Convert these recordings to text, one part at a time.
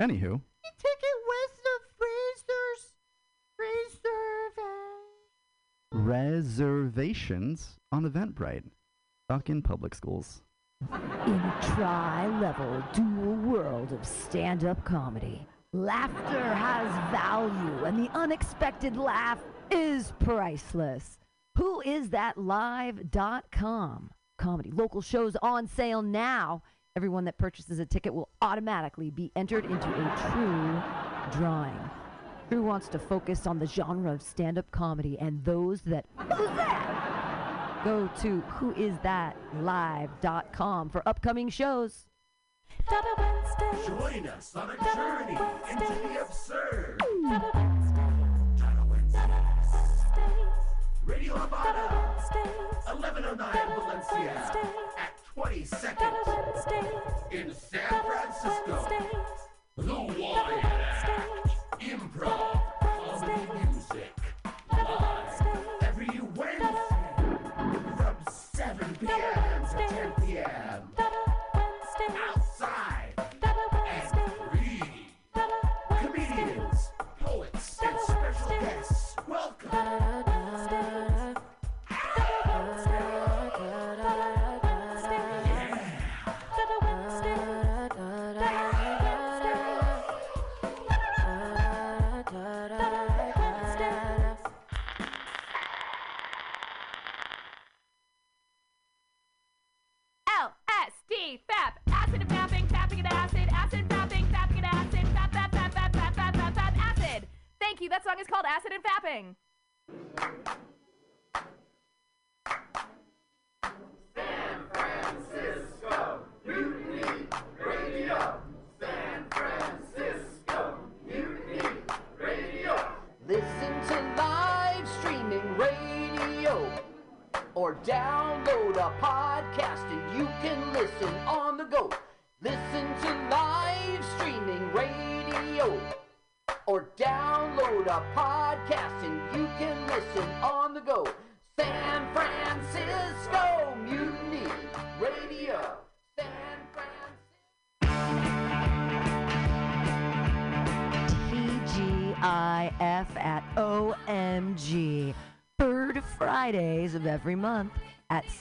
Anywho, Ticket with the freezers. Reserve. reservations on Eventbrite. Stuck in public schools. In a tri-level dual world of stand-up comedy, laughter has value and the unexpected laugh is priceless. Who is that live.com? Comedy local shows on sale now. Everyone that purchases a ticket will automatically be entered into a true drawing. Drew wants to focus on the genre of stand-up comedy and those that who's that? Go to whoisthatlive.com for upcoming shows. Join us on a journey into the absurd. Radio Havana, 1109 Valencia, 20 seconds. In San Francisco. The Warrior Improv.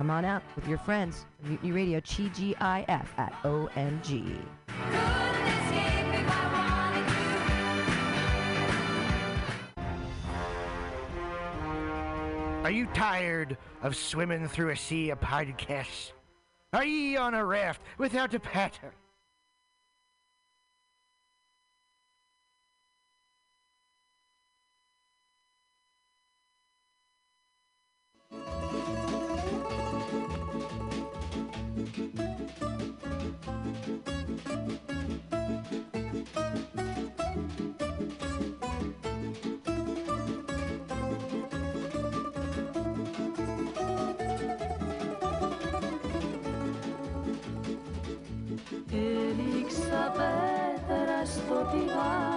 Come on out with your friends. Mutiny Radio, TGIF at OMG. Are you tired of swimming through a sea of podcasts? Are ye on a raft without a paddle? Έριξα πέτρα στο τηγάδι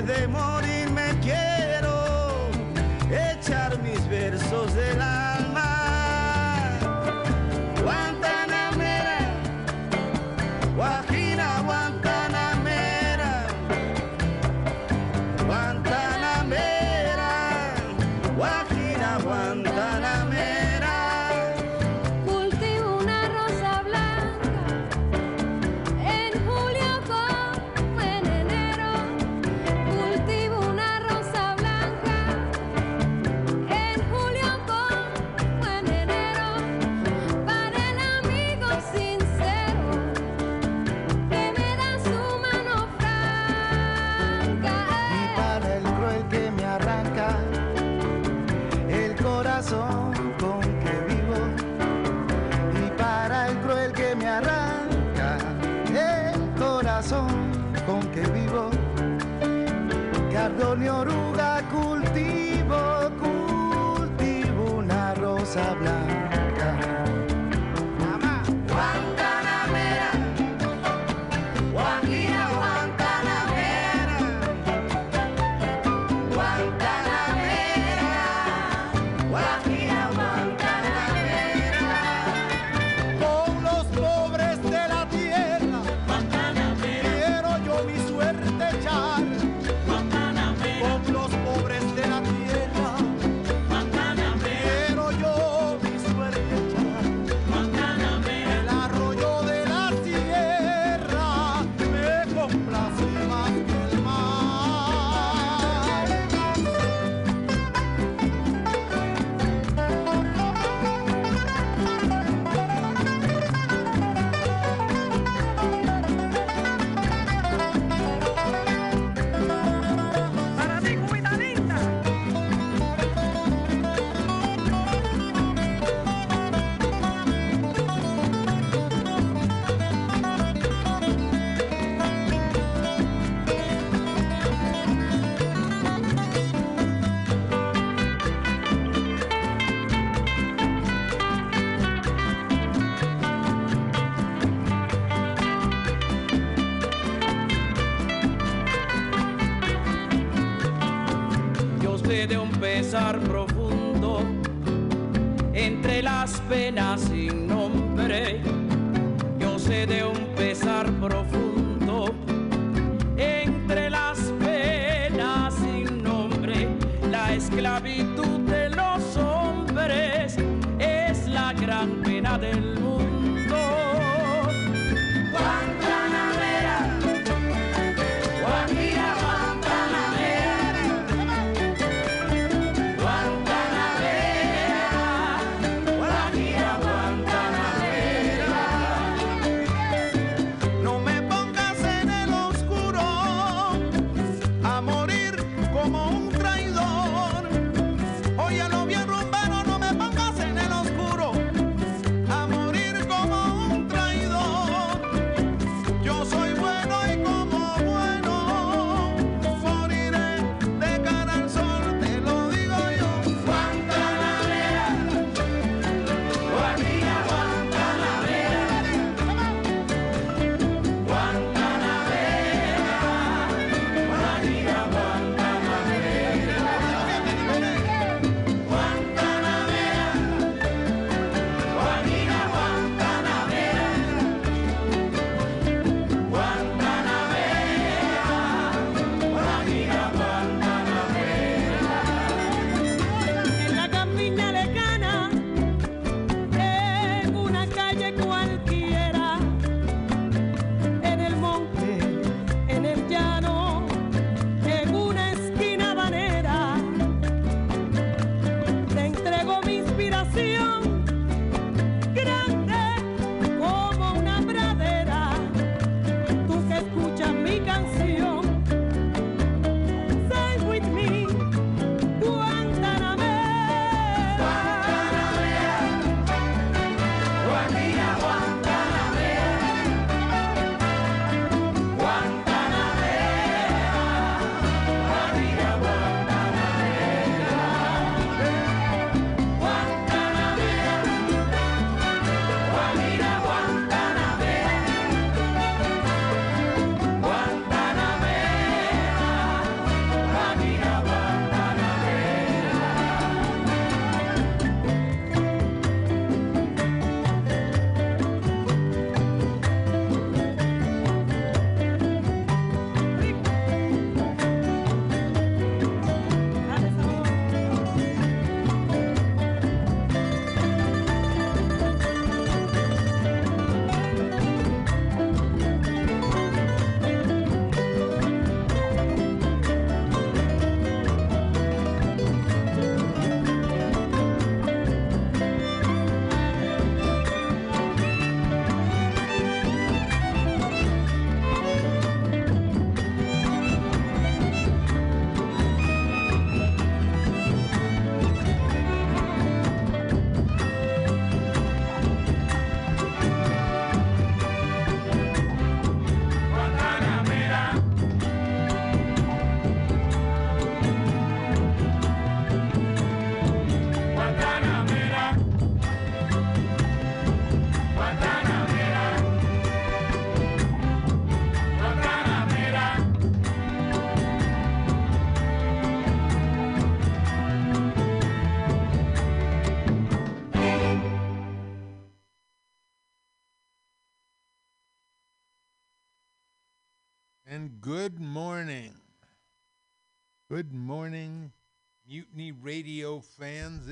de morir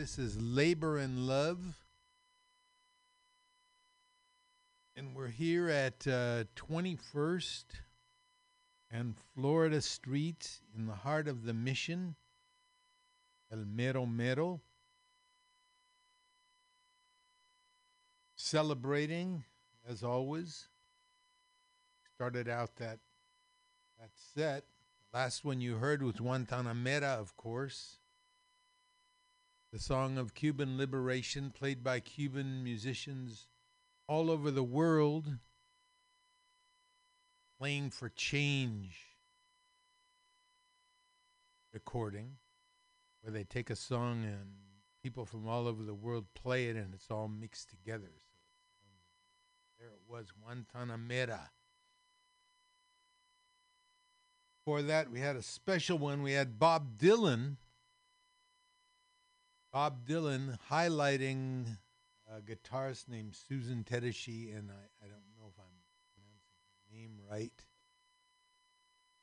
This is Labor and Love. And we're here at uh, 21st and Florida Street in the heart of the mission, El Mero Mero. Celebrating, as always. Started out that that set. Last one you heard was Guantanamera, of course. The song of Cuban liberation, played by Cuban musicians all over the world, playing for change recording, where they take a song and people from all over the world play it and it's all mixed together. So there it was, Guantanamera. For that, we had a special one. We had Bob Dylan. Bob Dylan highlighting a guitarist named Susan Tedeschi, and I, I don't know if I'm pronouncing her name right,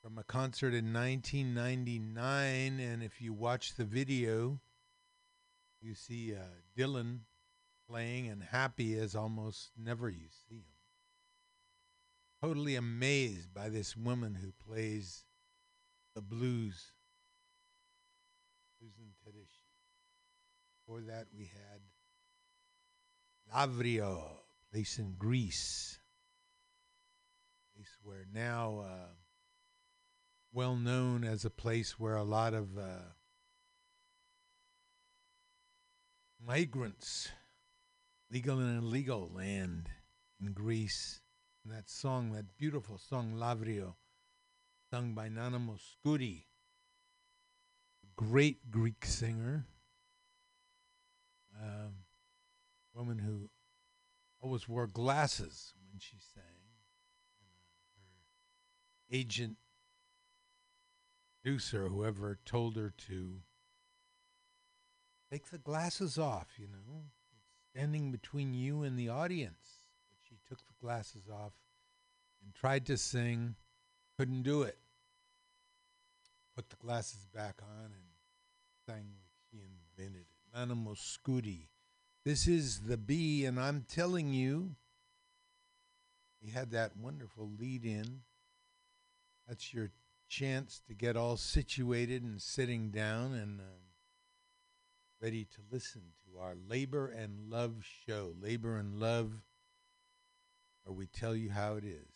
from a concert in 1999. And if you watch the video, you see uh, Dylan playing and happy as almost never you see him. Totally amazed by this woman who plays the blues. Susan Tedeschi. Before that, we had Lavrio, place in Greece. Place where now uh, well known as a place where a lot of uh, migrants, legal and illegal, land in Greece. And that song, that beautiful song, Lavrio, sung by Nana Mouskouri, great Greek singer, um, woman who always wore glasses when she sang. Uh, her agent, producer, whoever told her to take the glasses off, you know, it's standing between you and the audience. But she took the glasses off and tried to sing couldn't do it. Put the glasses back on and sang like she invented it. Nana Mouskouri. This is the B, and I'm telling you, we had that wonderful lead in. That's your chance to get all situated and sitting down and uh, ready to listen to our Labor and Love show. Labor and Love, where we tell you how it is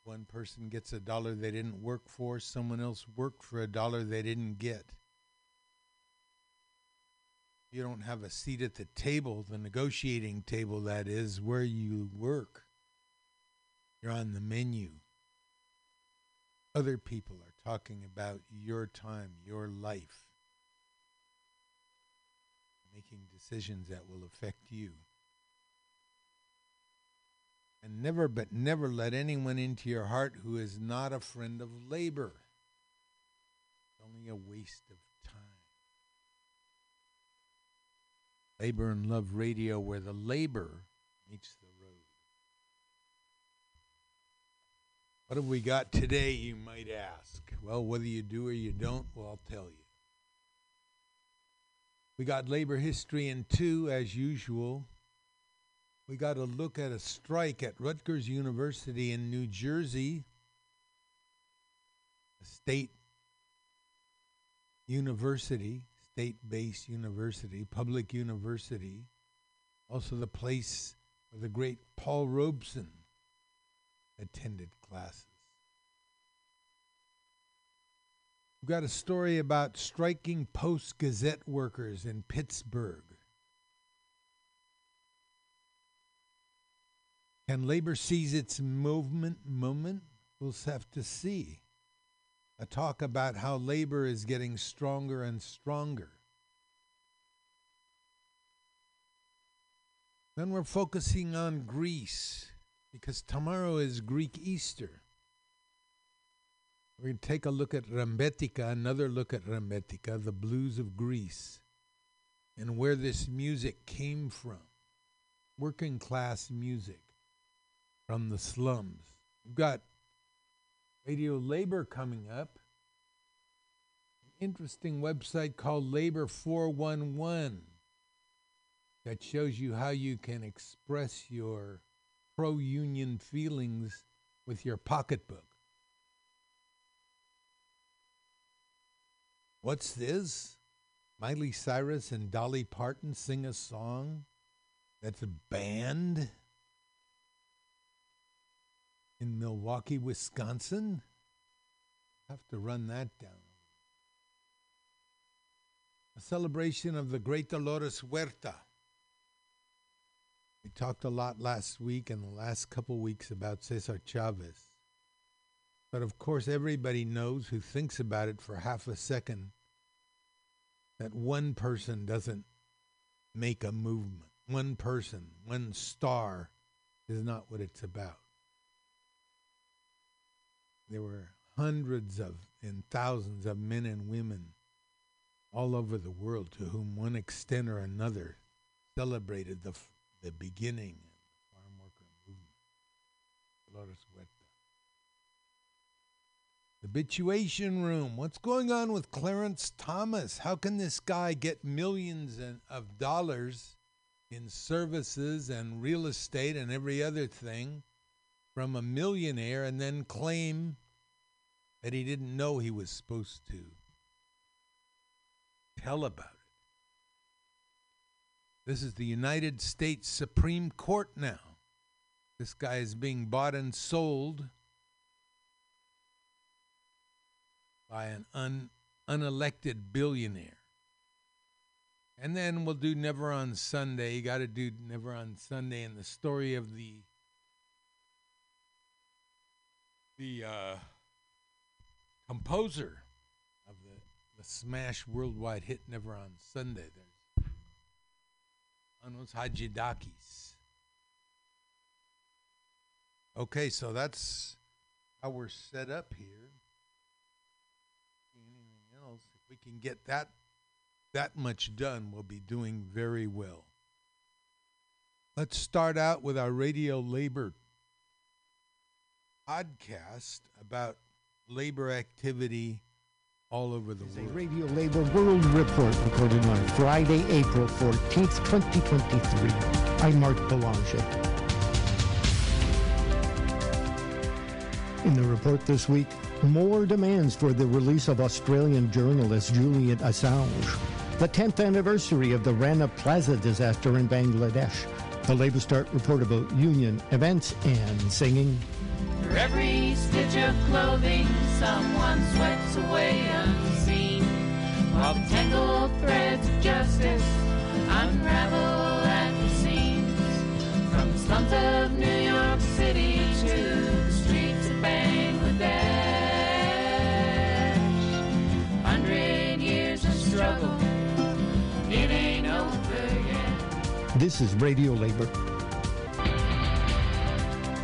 If one person gets a dollar they didn't work for, someone else worked for a dollar they didn't get. You don't have a seat at the table, the negotiating table, that is, where you work. You're on the menu. Other people are talking about your time, your life, making decisions that will affect you. And never, but never let anyone into your heart who is not a friend of labor. It's only a waste of time. Labor and Love Radio, where the labor meets the road. What have we got today, you might ask? Well, whether you do or you don't, well, I'll tell you. We got labor history in two, as usual we got to look at a strike at Rutgers University in New Jersey, a state university, state based university, public university, also the place where the great Paul Robeson attended classes. We've got a story about striking Post Gazette workers in Pittsburgh. Can labor seize its movement moment? We'll have to see. A talk about how labor is getting stronger and stronger. Then we're focusing on Greece because tomorrow is Greek Easter. We're going to take a look at Rembetika, another look at Rembetika, the blues of Greece, and where this music came from. Working class music from the slums. We've got Radio Labor coming up. An interesting website called Labor 411 that shows you how you can express your pro union feelings with your pocketbook. What's this? Miley Cyrus and Dolly Parton sing a song that's banned in Milwaukee, Wisconsin? I have to run that down. A celebration of the great Dolores Huerta. We talked a lot last week and the last couple weeks about Cesar Chavez. But of course, everybody knows who thinks about it for half a second that one person doesn't make a movement. One person, one star is not what it's about. There were hundreds of and thousands of men and women all over the world to whom one extent or another celebrated the, the beginning of the farm worker movement. Dolores Habituation Room. What's going on with Clarence Thomas? How can this guy get millions in- of dollars in services and real estate and every other thing from a millionaire and then claim that he didn't know he was supposed to tell about it? This is the United States Supreme Court now. This guy is being bought and sold by an un, unelected billionaire. And then we'll do Never on Sunday. You got to do Never on Sunday and the story of the the uh, composer of the, the smash worldwide hit Never on Sunday. There's Manos Hajidakis. Okay, so that's how we're set up here. Anything else? If we can get that that much done, we'll be doing very well. Let's start out with our radio labor podcast about labor activity all over the A world. Radio Labor World Report recorded on Friday, April 14th, 2023. I'm Mark Belanger. In the report this week, more demands for the release of Australian journalist Julian Assange. The 10th anniversary of the Rana Plaza disaster in Bangladesh. The Labour Start report about union events and singing. For every stitch of clothing, someone sweats away unseen. While the tangled threads of justice unravel at the seams. From the slums of New York City to the streets of Bangladesh. Hundred years of struggle, it ain't over yet. This is Radio Labor.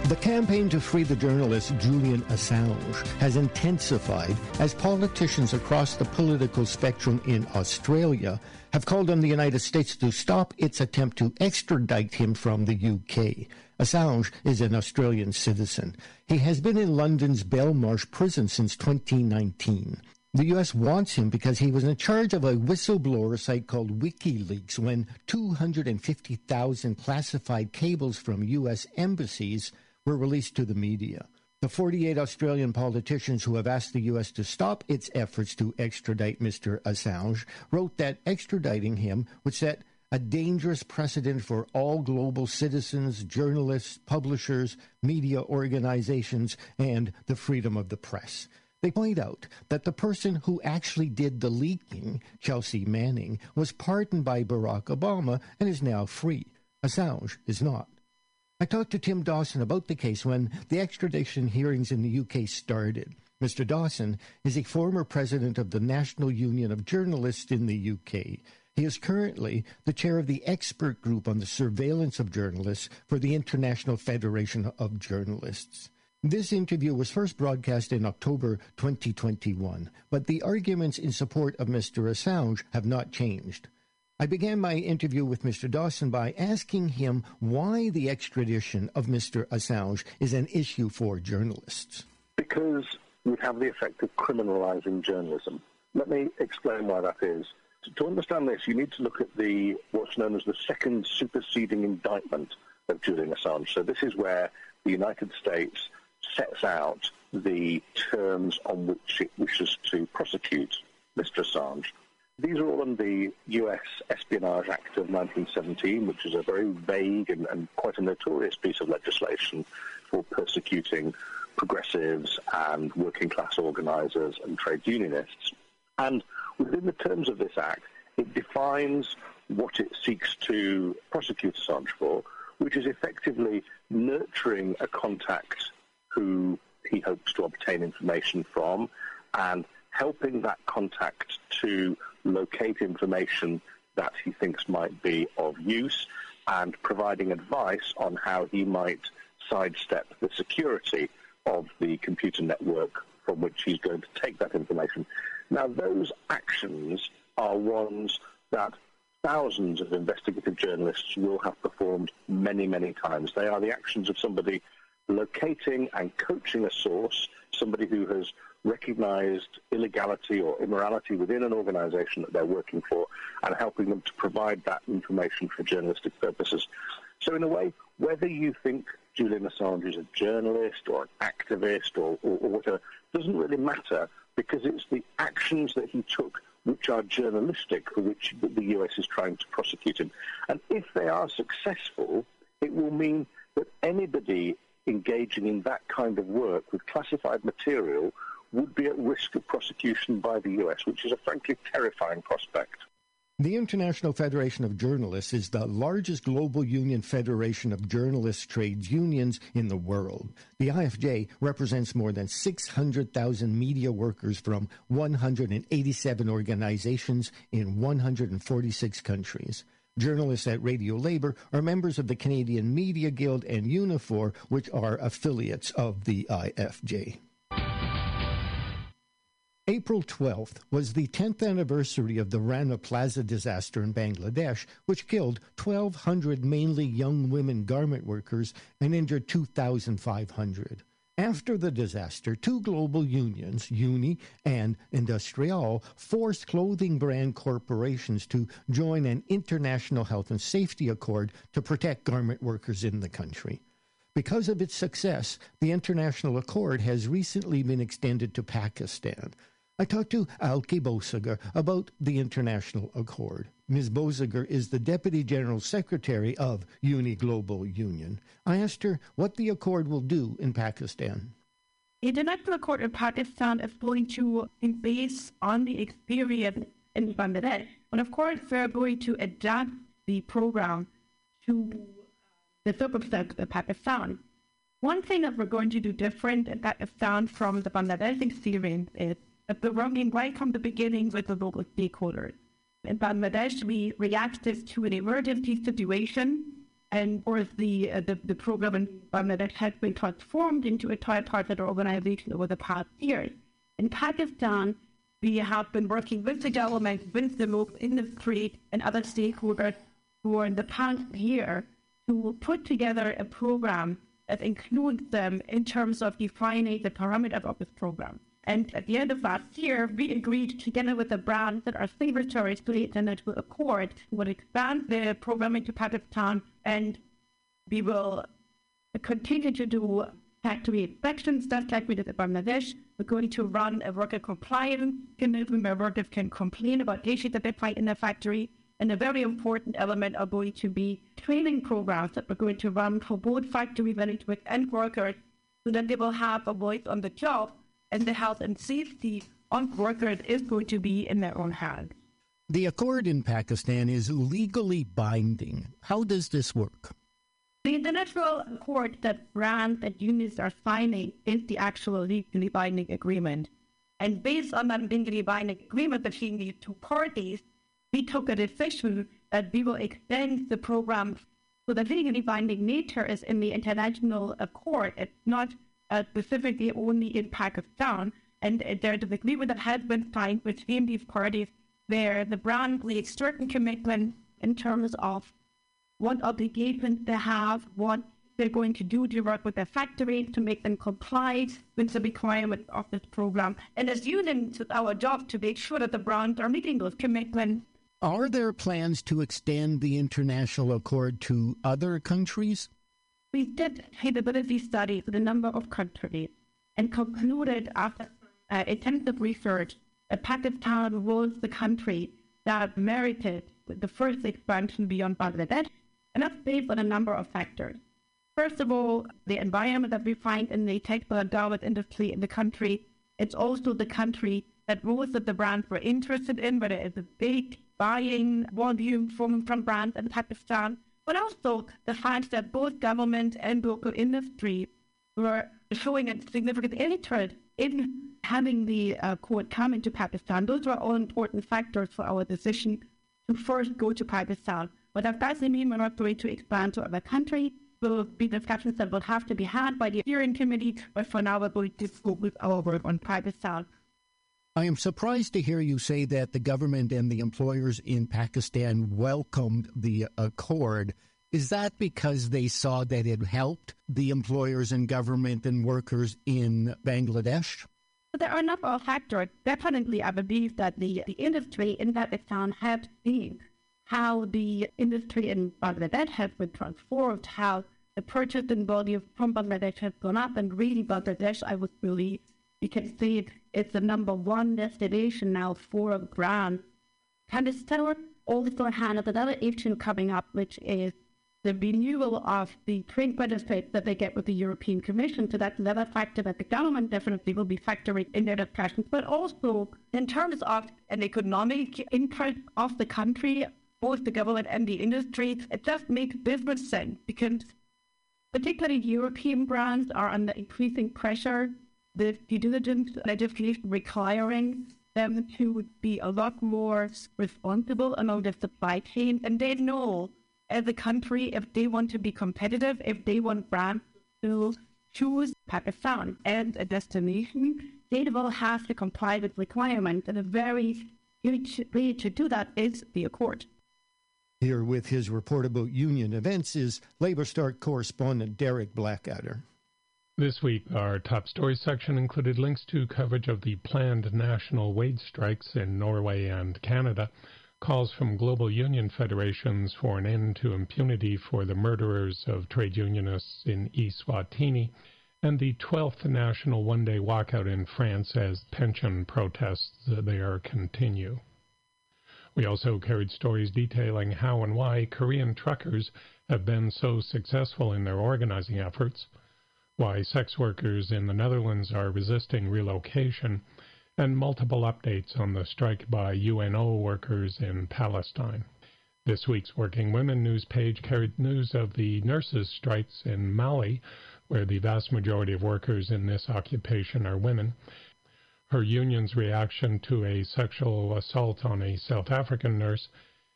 The campaign to free the journalist Julian Assange has intensified as politicians across the political spectrum in Australia have called on the United States to stop its attempt to extradite him from the UK. Assange is an Australian citizen. He has been in London's Belmarsh prison since 2019. The U.S. wants him because he was in charge of a whistleblower site called WikiLeaks when 250,000 classified cables from U.S. embassies were released to the media. The 48 Australian politicians who have asked the U.S. to stop its efforts to extradite Mr. Assange wrote that extraditing him would set a dangerous precedent for all global citizens, journalists, publishers, media organizations, and the freedom of the press. They point out that the person who actually did the leaking, Chelsea Manning, was pardoned by Barack Obama and is now free. Assange is not. I talked to Tim Dawson about the case when the extradition hearings in the UK started. Mr. Dawson is a former president of the National Union of Journalists in the UK. He is currently the chair of the expert group on the surveillance of journalists for the International Federation of Journalists. This interview was first broadcast in October 2021, but the arguments in support of Mr. Assange have not changed. I began my interview with Mr. Dawson by asking him why the extradition of Mr. Assange is an issue for journalists. Because would have the effect of criminalizing journalism. Let me explain why that is. To- To understand this, you need to look at the what's known as the second superseding indictment of Julian Assange. So this is where the United States sets out the terms on which it wishes to prosecute Mr. Assange. These are all under the US Espionage Act of 1917, which is a very vague and, and quite a notorious piece of legislation for persecuting progressives and working class organisers and trade unionists. And within the terms of this act, it defines what it seeks to prosecute Assange for, which is effectively nurturing a contact who he hopes to obtain information from and helping that contact to locate information that he thinks might be of use and providing advice on how he might sidestep the security of the computer network from which he's going to take that information. Now, those actions are ones that thousands of investigative journalists will have performed many, many times. They are the actions of somebody locating and coaching a source, somebody who has recognized illegality or immorality within an organization that they're working for, and helping them to provide that information for journalistic purposes. So, in a way, whether you think Julian Assange is a journalist or an activist or, or, or whatever doesn't really matter because it's the actions that he took which are journalistic for which the US is trying to prosecute him. And if they are successful, it will mean that anybody engaging in that kind of work with classified material would be at risk of prosecution by the US, which is a frankly terrifying prospect. The International Federation of Journalists is the largest global union federation of journalists' trades unions in the world. The IFJ represents more than 600,000 media workers from 187 organizations in 146 countries. Journalists at Radio Labour are members of the Canadian Media Guild and Unifor, which are affiliates of the IFJ. April 12th was the 10th anniversary of the Rana Plaza disaster in Bangladesh, which killed 1,200 mainly young women garment workers and injured 2,500. After the disaster, two global unions, Uni and IndustriALL, forced clothing brand corporations to join an international health and safety accord to protect garment workers in the country. Because of its success, the international accord has recently been extended to Pakistan. I talked to Alke Boessiger about the international accord. Ms. Boessiger is the Deputy General Secretary of UNI Global Union. I asked her what the accord will do in Pakistan. The International Accord in Pakistan is going to be based on the experience in Bangladesh. And of course, we're going to adapt the program to the circumstances of Pakistan. One thing that we're going to do different in Pakistan from the Bangladesh experience is that we're working right from the beginning with the local stakeholders. In Bangladesh, we reacted to an emergency situation, and course, the, uh, the, the program in Bangladesh has been transformed into a tripartite organization over the past years. In Pakistan, we have been working with the government, with the local industry, and other stakeholders for the past year to put together a program that includes them in terms of defining the parameters of this program. And at the end of last year, we agreed together with the brands that are signatories to the International Accord will expand the program into Pakistan and we will continue to do factory inspections just like we did in Bangladesh. We're going to run a worker compliance mechanism where workers can complain about issues that they find in their factory. And a very important element are going to be training programs that we're going to run for both factory management and workers so that they will have a voice on the job and the health and safety of workers is going to be in their own hands. The accord in Pakistan is legally binding. How does this work? The international accord that brands and unions are signing is the actual legally binding agreement. And based on that legally binding agreement between the two parties, we took a decision that we will extend the program so the legally binding nature is in the international accord. It's not uh, specifically only in Pakistan. And uh, there's an agreement that has been signed between these parties where the brand makes certain commitments in terms of what obligations they have, what they're going to do to work with their factories to make them comply with the requirements of this program. And as unions, it's our job to make sure that the brands are meeting those commitments. Are there plans to extend the international accord to other countries? We did feasibility studies with a number of countries and concluded after uh, intensive research that Pakistan was the country that merited the first expansion beyond Bangladesh, and that's based on a number of factors. First of all, the environment that we find in the textile and garment industry in the country. It's also the country that most of the brands were interested in, whether it's a big buying volume from, from brands in Pakistan, but also the fact that both government and local industry were showing a significant interest in having the uh, court come into Pakistan. Those were all important factors for our decision to first go to Pakistan. But that doesn't mean we're not going to expand to other countries. There will be discussions that will have to be had by the steering committee, but for now we're going to focus our work on Pakistan. I am surprised to hear you say that the government and the employers in Pakistan welcomed the accord. Is that because they saw that it helped the employers and government and workers in Bangladesh? There are a number of factors. Definitely, I believe that the, the industry in Pakistan has seen how the industry in Bangladesh has been transformed, how the purchasing volume from Bangladesh has gone up, and really Bangladesh, I would believe, you can see it, it's the number one destination now for a brand. Pakistan also has another issue coming up, which is the renewal of the trade benefits that they get with the European Commission. So that's another factor that the government definitely will be factoring in their discussions. But also in terms of an economic interest of the country, both the government and the industry, it just makes business sense because particularly European brands are under increasing pressure. The due diligence legislation requiring them to be a lot more responsible along the supply chain, and they know as a country, if they want to be competitive, if they want brands to choose Pakistan as a destination, they will have to comply with requirements. And a very huge way to do that is the Accord. Here with his report about union events is Labor Start correspondent Derek Blackadder. This week, our top stories section included links to coverage of the planned national wage strikes in Norway and Canada, calls from global union federations for an end to impunity for the murderers of trade unionists in Eswatini, and the 12th national one day walkout in France as pension protests there continue. We also carried stories detailing how and why Korean truckers have been so successful in their organizing efforts, why sex workers in the Netherlands are resisting relocation, and multiple updates on the strike by UNO workers in Palestine. This week's Working Women news page carried news of the nurses' strikes in Mali, where the vast majority of workers in this occupation are women, her union's reaction to a sexual assault on a South African nurse,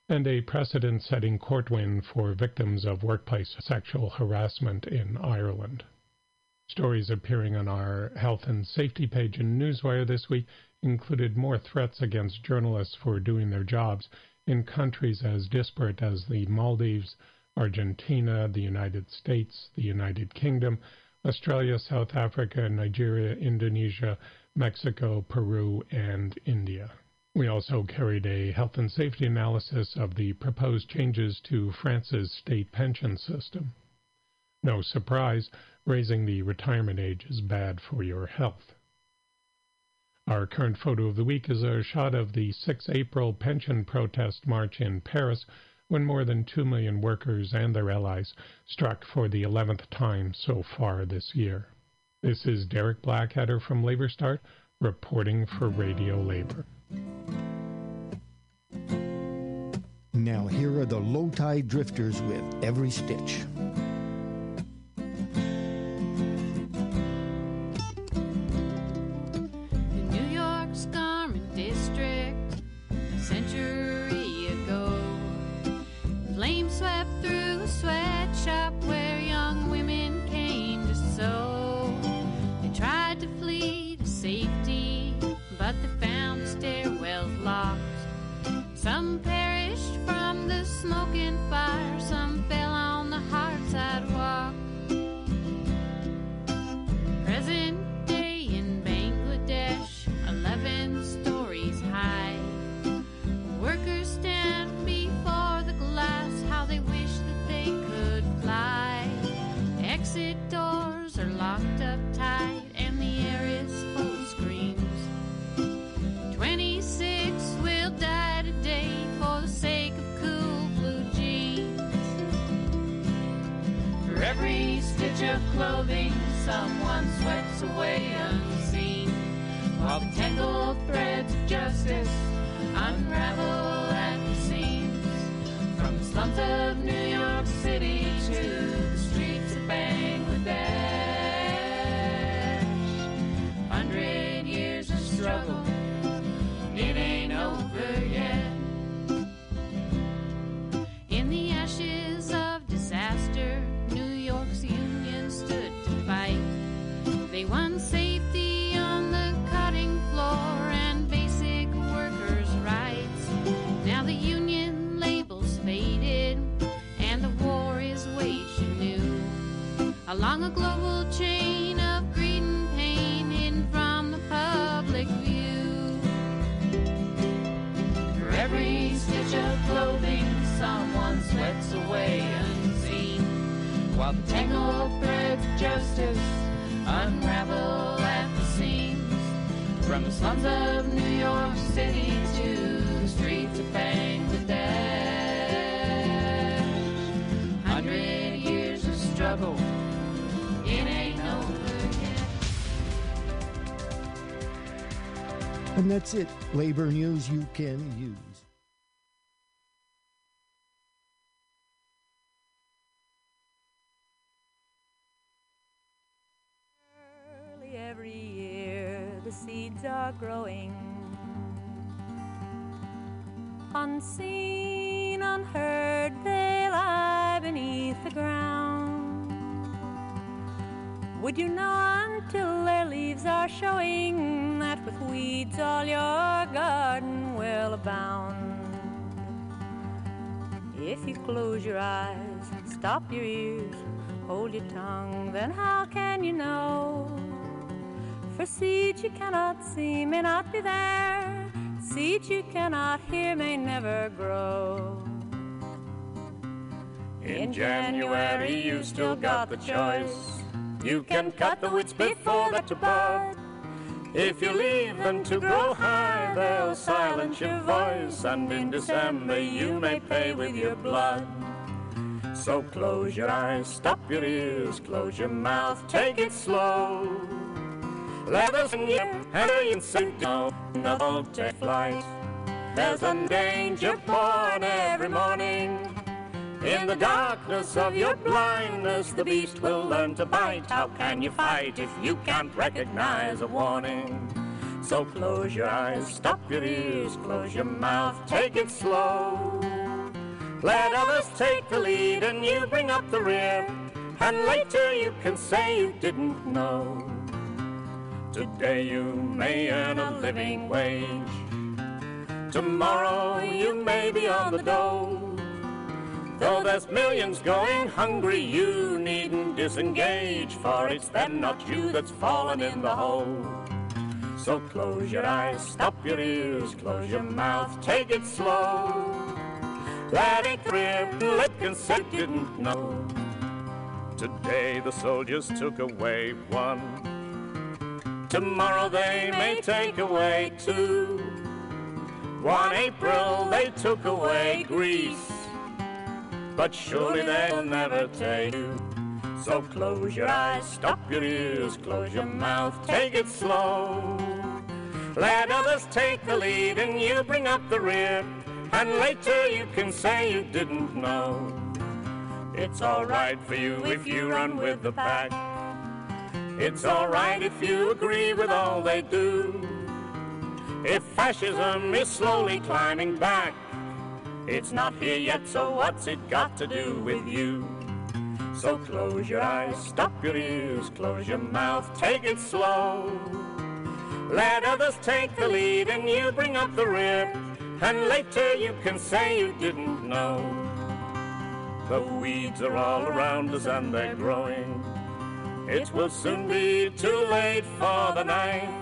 and a precedent setting court win for victims of workplace sexual harassment in Ireland. Stories appearing on our health and safety page in Newswire this week included more threats against journalists for doing their jobs in countries as disparate as the Maldives, Argentina, the United States, the United Kingdom, Australia, South Africa, Nigeria, Indonesia, Mexico, Peru, and India. We also carried a health and safety analysis of the proposed changes to France's state pension system. No surprise, raising the retirement age is bad for your health. Our current photo of the week is a shot of the 6 April pension protest march in Paris when more than 2 million workers and their allies struck for the 11th time so far this year. This is Derek Blackadder from Labor Start reporting for Radio Labor. Now, here are the low tide drifters with every stitch. Tried to flee to safety, but the someone sweats away unseen. While the tangled threads of justice unravel at the seams. From the slums of Along a global chain of greed and pain hidden from the public view. For every stitch of clothing, someone sweats away unseen. While the tangled threads of justice unravel at the seams. From the slums of New York City to the streets of Bangladesh. And that's it. Labor news you can use. Early every year the seeds are growing. Unseen, unheard, they lie beneath the ground. Would you know until their leaves are showing that with weeds all your garden will abound? If you close your eyes, stop your ears, hold your tongue, then how can you know? For seeds you cannot see may not be there, seeds you cannot hear may never grow. In January, you still got the choice. You can cut the weeds before they're to bud. If you leave them to grow high, they'll silence your voice, and in December you may pay with your blood. So close your eyes, stop your ears, close your mouth, take it slow. Let us in your and say no, no, take flight. There's a danger born every morning. In the darkness of your blindness, the beast will learn to bite. How can you fight if you can't recognize a warning? So close your eyes, stop your ears, close your mouth, take it slow. Let others take the lead and you bring up the rear. And later you can say you didn't know. Today you may earn a living wage. Tomorrow you may be on the dole. Though there's millions going hungry, you needn't disengage, for it's them, not you, that's fallen in the hole. So close your eyes, stop your ears, close your mouth, take it slow. Let it rip, let consent didn't know. Today the soldiers took away one. Tomorrow they may take away two. One April they took away Greece. But surely they'll never tell you. So close your eyes, stop your ears, close your mouth, take it slow. Let others take the lead and you bring up the rear. And later you can say you didn't know. It's alright for you if you run with the pack. It's alright if you agree with all they do. If fascism is slowly climbing back, it's not here yet, so what's it got to do with you? So close your eyes, stop your ears, close your mouth, take it slow. Let others take the lead and you bring up the rear. And later you can say you didn't know. The weeds are all around us and they're growing. It will soon be too late for the night.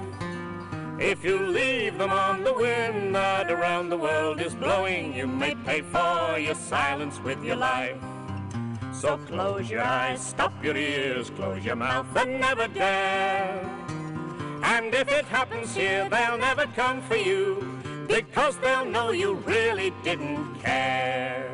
If you leave them on the wind that around the world is blowing, you may pay for your silence with your life. So close your eyes, stop your ears, close your mouth, and never dare. And if it happens here, they'll never come for you, because they'll know you really didn't care.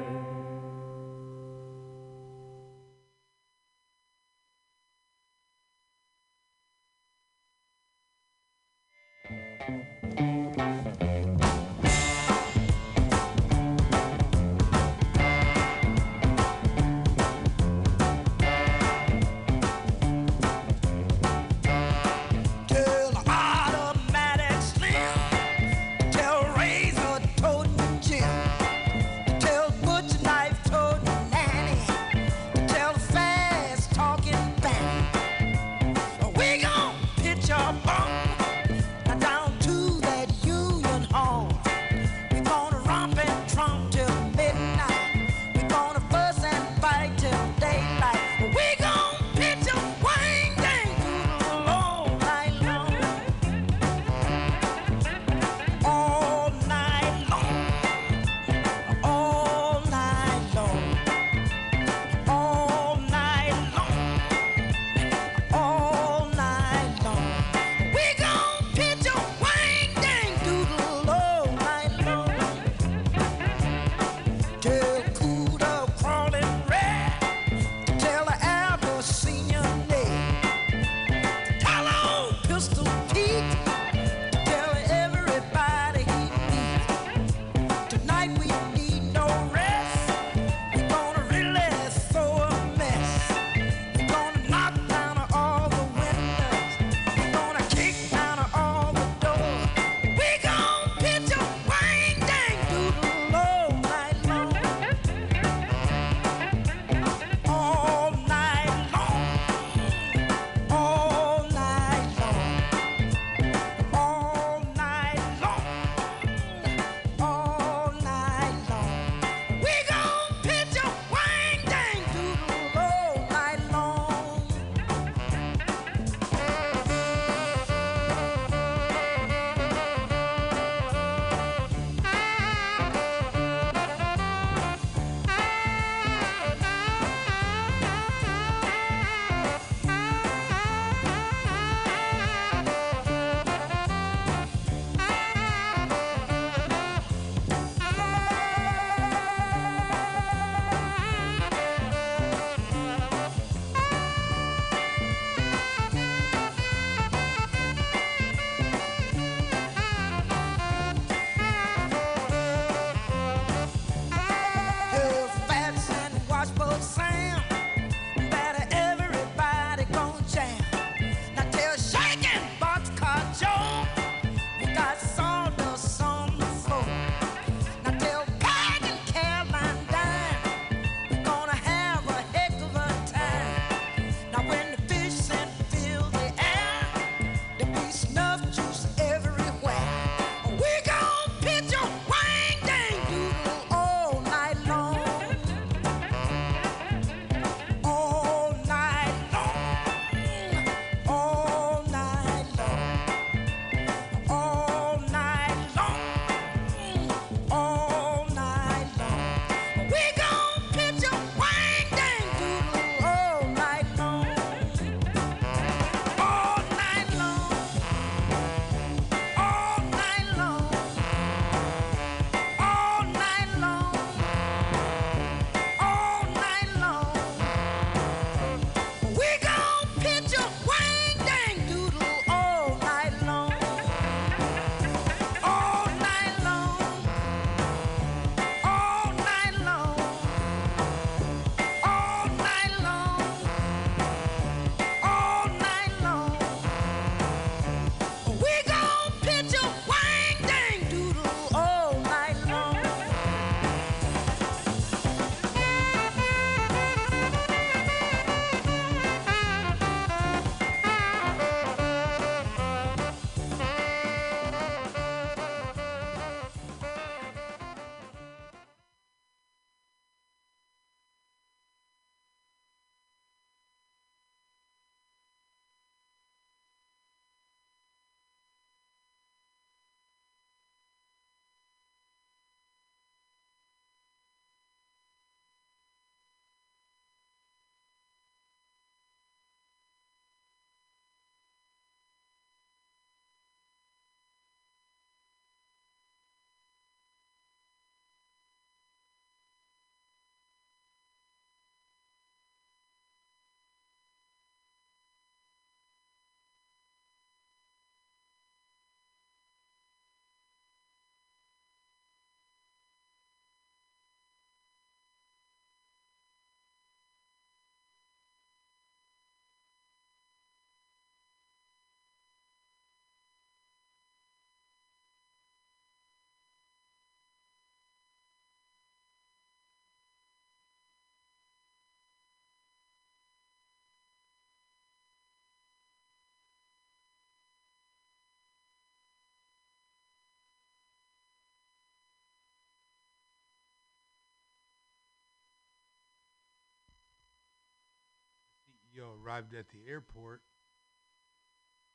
Yo arrived at the airport.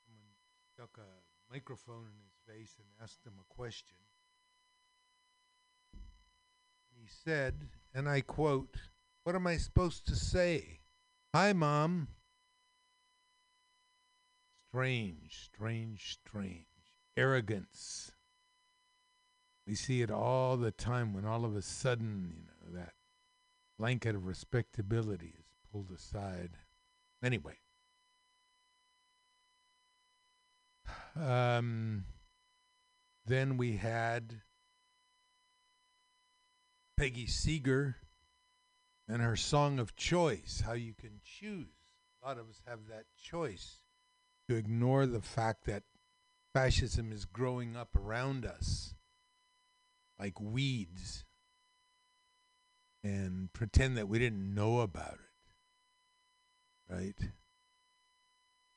Someone stuck a microphone in his face and asked him a question. He said, and I quote, What am I supposed to say? Hi, Mom. Strange, strange, strange. Arrogance. We see it all the time when all of a sudden, you know, that blanket of respectability is pulled aside. Anyway. Um, then we had Peggy Seeger and her song of choice, how you can choose. A lot of us have that choice to ignore the fact that fascism is growing up around us like weeds and pretend that we didn't know about it. Right?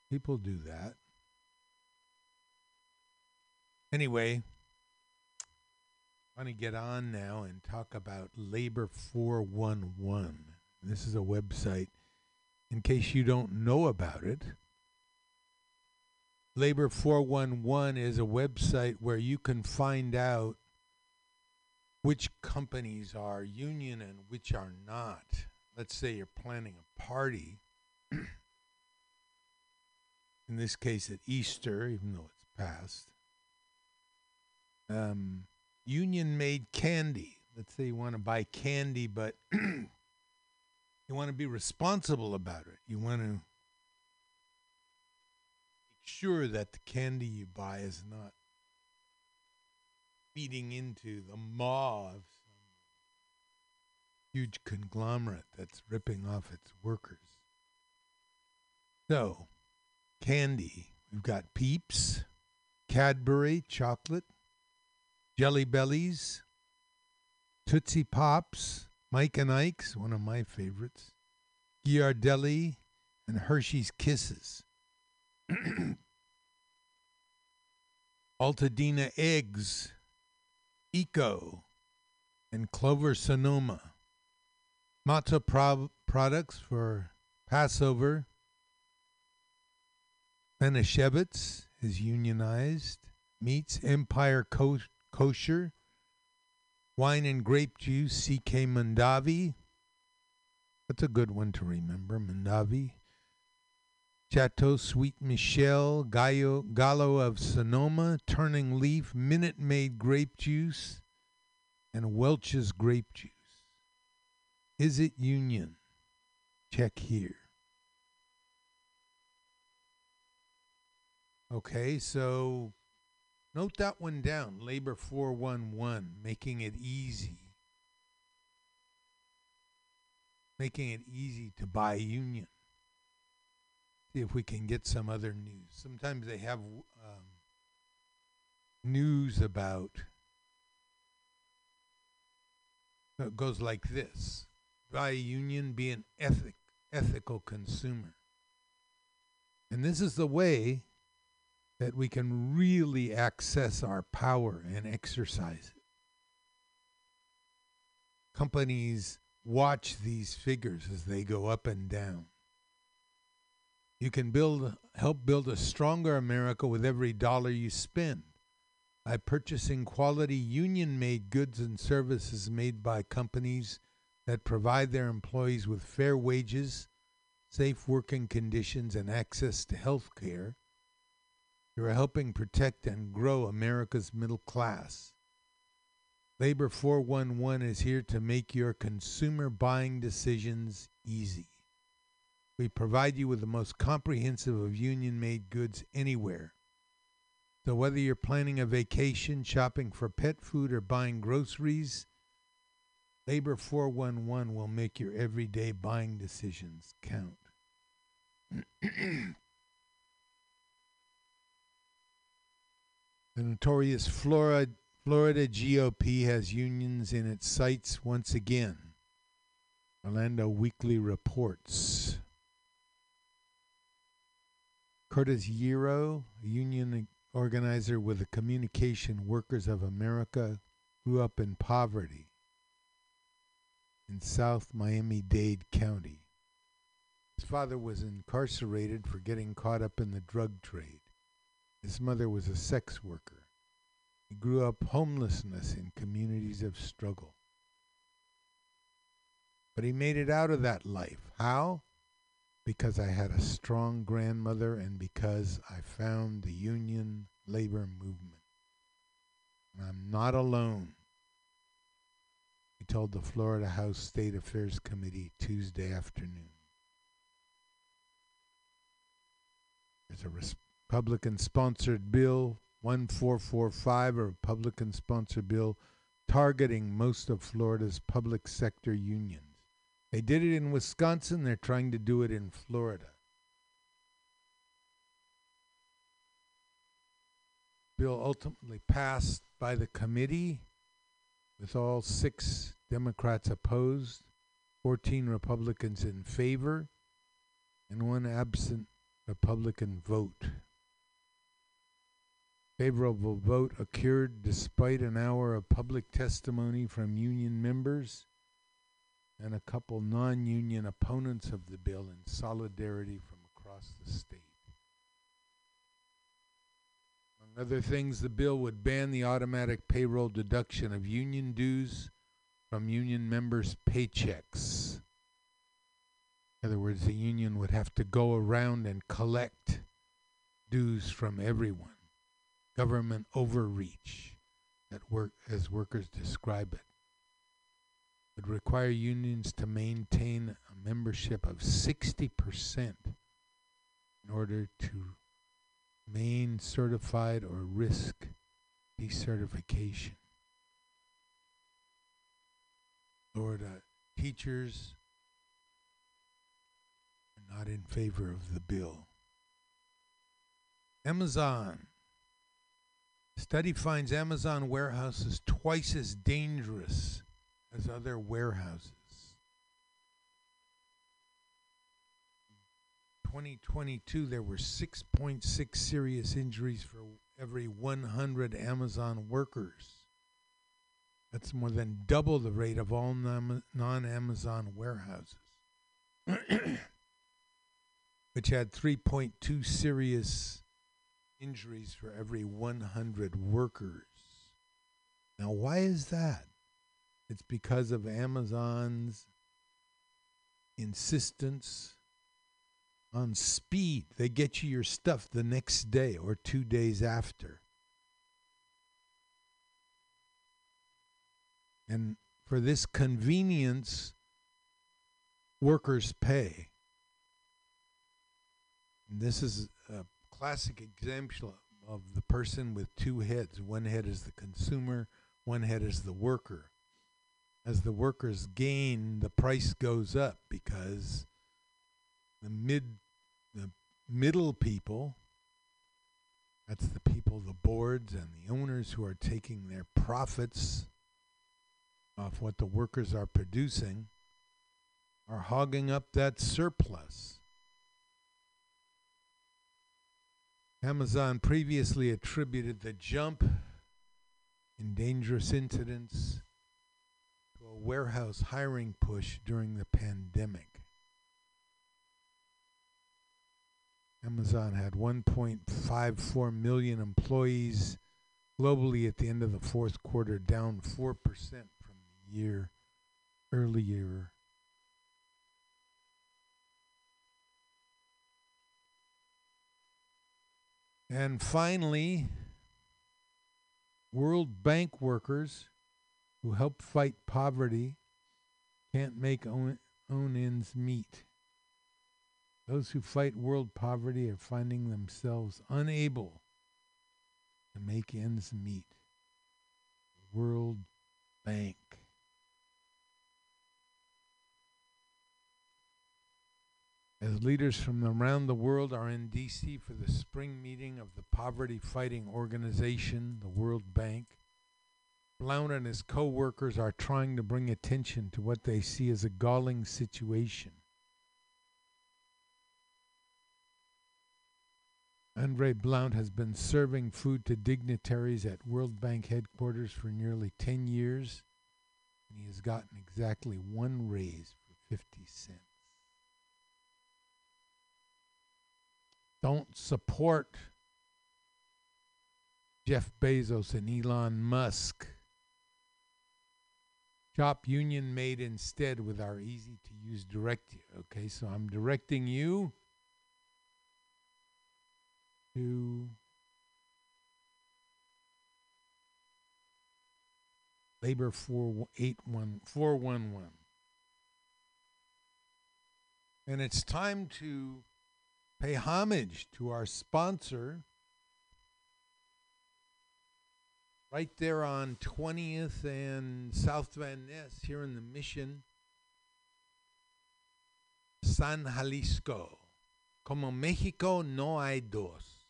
People do that. Anyway, I want to get on now and talk about Labor 411. This is a website. In case you don't know about it, Labor 411 is a website where you can find out which companies are union and which are not. Let's say you're planning a party. In this case, at Easter, even though it's past. Um, union made candy. Let's say you want to buy candy, but you want to be responsible about it. You want to make sure that the candy you buy is not feeding into the maw of some huge conglomerate that's ripping off its workers. So, candy. We've got Peeps, Cadbury chocolate, Jelly Bellies, Tootsie Pops, Mike and Ike's, one of my favorites, Ghirardelli, and Hershey's Kisses. Altadena Eggs, Eco, and Clover Sonoma. Matzah pro- products for Passover. Manischewitz is unionized. Meats Empire Co- Kosher. Wine and grape juice CK Mondavi. That's a good one to remember, Mondavi. Chateau Sweet Michelle, Gallo, Gallo of Sonoma, Turning Leaf, Minute Maid Grape Juice, and Welch's Grape Juice. Is it Union? Check here. Okay, so note that one down. Labor 411, making it easy. Making it easy to buy Union. See if we can get some other news. Sometimes they have um, news about. It goes like this: Buy Union, be an ethic ethical consumer. And this is the way that we can really access our power and exercise it. Companies watch these figures as they go up and down. You can build help build a stronger America with every dollar you spend by purchasing quality union made goods and services made by companies that provide their employees with fair wages, safe working conditions, and access to health care. You are helping protect and grow America's middle class. Labor 411 is here to make your consumer buying decisions easy. We provide you with the most comprehensive of union made goods anywhere. So, whether you're planning a vacation, shopping for pet food, or buying groceries, Labor 411 will make your everyday buying decisions count. the notorious Florida, Florida GOP has unions in its sights once again. Orlando Weekly reports. Curtis Yero, a union organizer with the Communication Workers of America, grew up in poverty in South Miami Dade County. His father was incarcerated for getting caught up in the drug trade. His mother was a sex worker. He grew up homelessness in communities of struggle. But he made it out of that life. How? Because I had a strong grandmother and because I found the union labor movement. And I'm not alone. He told the Florida House State Affairs Committee Tuesday afternoon. There's a Republican sponsored bill 1445, a Republican sponsored bill targeting most of Florida's public sector unions. They did it in Wisconsin, they're trying to do it in Florida. Bill ultimately passed by the committee with all six Democrats opposed, 14 Republicans in favor, and one absent Republican vote. Favorable vote occurred despite an hour of public testimony from union members and a couple non union opponents of the bill in solidarity from across the state. Among other things, the bill would ban the automatic payroll deduction of union dues from union members' paychecks. In other words, the union would have to go around and collect dues from everyone. Government overreach, work as workers describe it would require unions to maintain a membership of 60% in order to remain certified or risk decertification. Florida uh, teachers are not in favor of the bill. Amazon. Study finds Amazon warehouses twice as dangerous as other warehouses. 2022, there were 6.6 serious injuries for every 100 Amazon workers. That's more than double the rate of all non Amazon warehouses, which had 3.2 serious injuries for every 100 workers. Now, why is that? It's because of Amazon's insistence on speed. They get you your stuff the next day or two days after. And for this convenience, workers pay. And this is classic example of the person with two heads. One head is the consumer, one head is the worker as the workers gain, the price goes up because the mid the middle people that's the people the boards and the owners who are taking their profits off what the workers are producing are hogging up that surplus Amazon previously attributed the jump in dangerous incidents to a warehouse hiring push during the pandemic. Amazon had 1.54 million employees globally at the end of the fourth quarter, down 4% from the year earlier. And finally, World Bank workers who help fight poverty can't make own, own ends meet. Those who fight world poverty are finding themselves unable to make ends meet. World Bank. As leaders from around the world are in D.C. for the spring meeting of the poverty fighting organization, the World Bank, Blount and his co workers are trying to bring attention to what they see as a galling situation. Andre Blount has been serving food to dignitaries at World Bank headquarters for nearly 10 years, and he has gotten exactly one raise for 50 cents. Don't support Jeff Bezos and Elon Musk. Shop Union made instead with our easy to use direct. Okay, so I'm directing you to Labor 481 411. And it's time to pay homage to our sponsor right there on 20th and South Van Ness here in the Mission, San Jalisco. Como México no hay dos,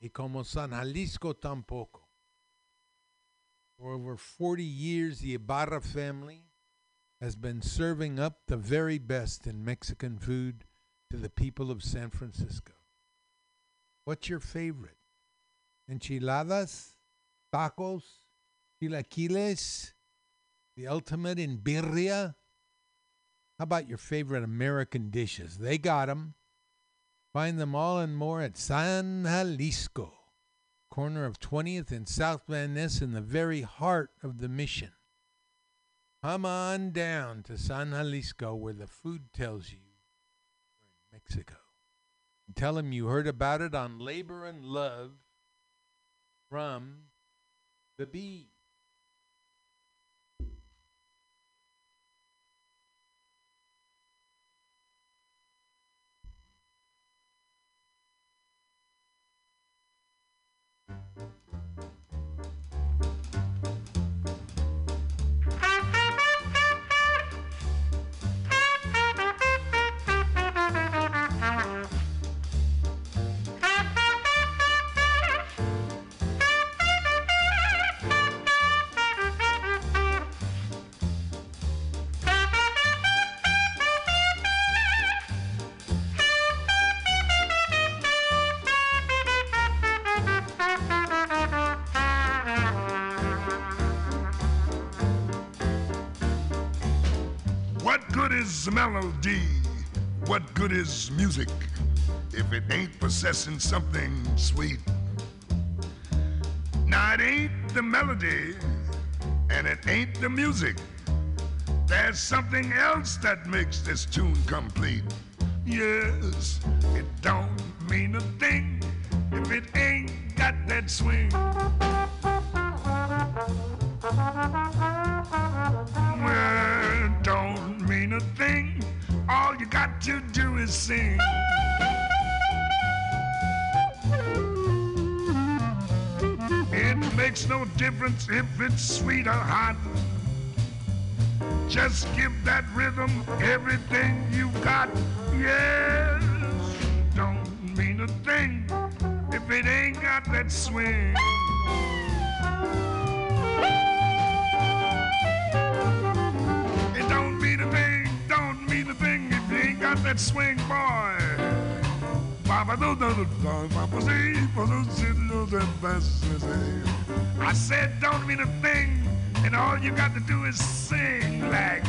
y como San Jalisco tampoco. For over 40 years, the Ibarra family has been serving up the very best in Mexican food to the people of San Francisco. What's your favorite? Enchiladas? Tacos? Chilaquiles? The ultimate in birria? How about your favorite American dishes? They got them. Find them all and more at San Jalisco, corner of 20th and South Van Ness in the very heart of the mission. Come on down to San Jalisco where the food tells you Mexico. And tell them you heard about it on Labor and Love from the Bee. Is melody? What good is music if it ain't possessing something sweet? Now it ain't the melody and it ain't the music. There's something else that makes this tune complete. Yes, it don't mean a thing if it ain't got that swing. Well, don't mean a thing. All you got to do is sing. It makes no difference if it's sweet or hot. Just give that rhythm everything you got. Yes, don't mean a thing if it ain't got that swing. A thing if you ain't got that swing, boy. I said, don't mean a thing, and all you got to do is sing like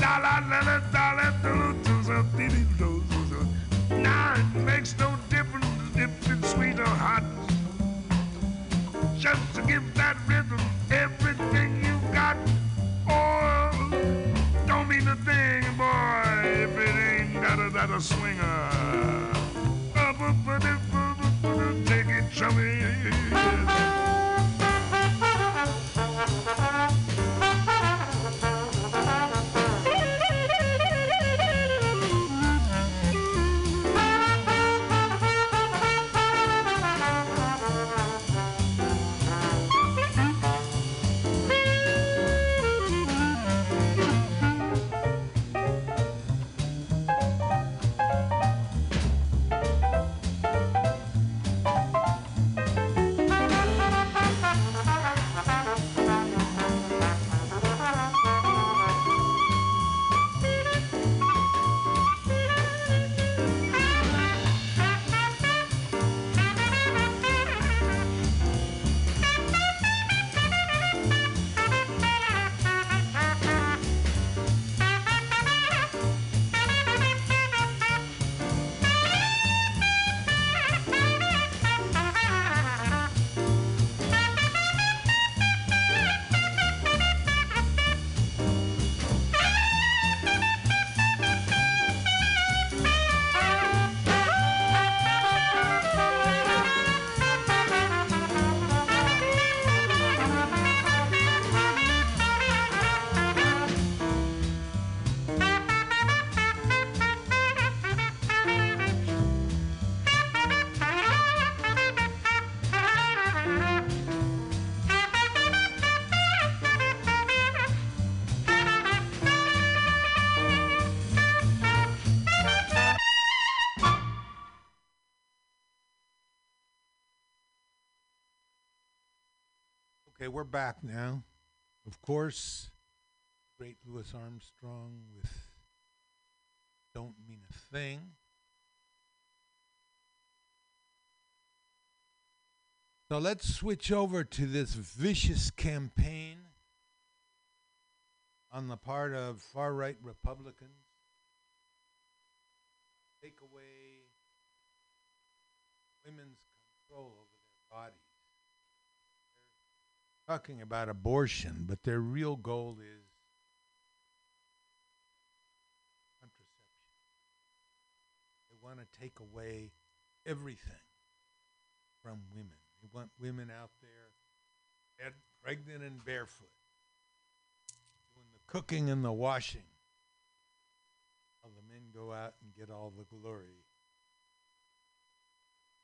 la la la la la la do do. Now it makes no difference if it's sweet or hot. Just to give that rhythm ain't got a, that a swinger. Take it, chummy. We're back now. Of course, great Louis Armstrong with Don't Mean a Thing. So let's switch over to this vicious campaign on the part of far right Republicans. Take away women's control over their bodies. Talking about abortion, but their real goal is contraception. They want to take away everything from women. They want women out there pregnant and barefoot, doing the cooking and the washing. While the men go out and get all the glory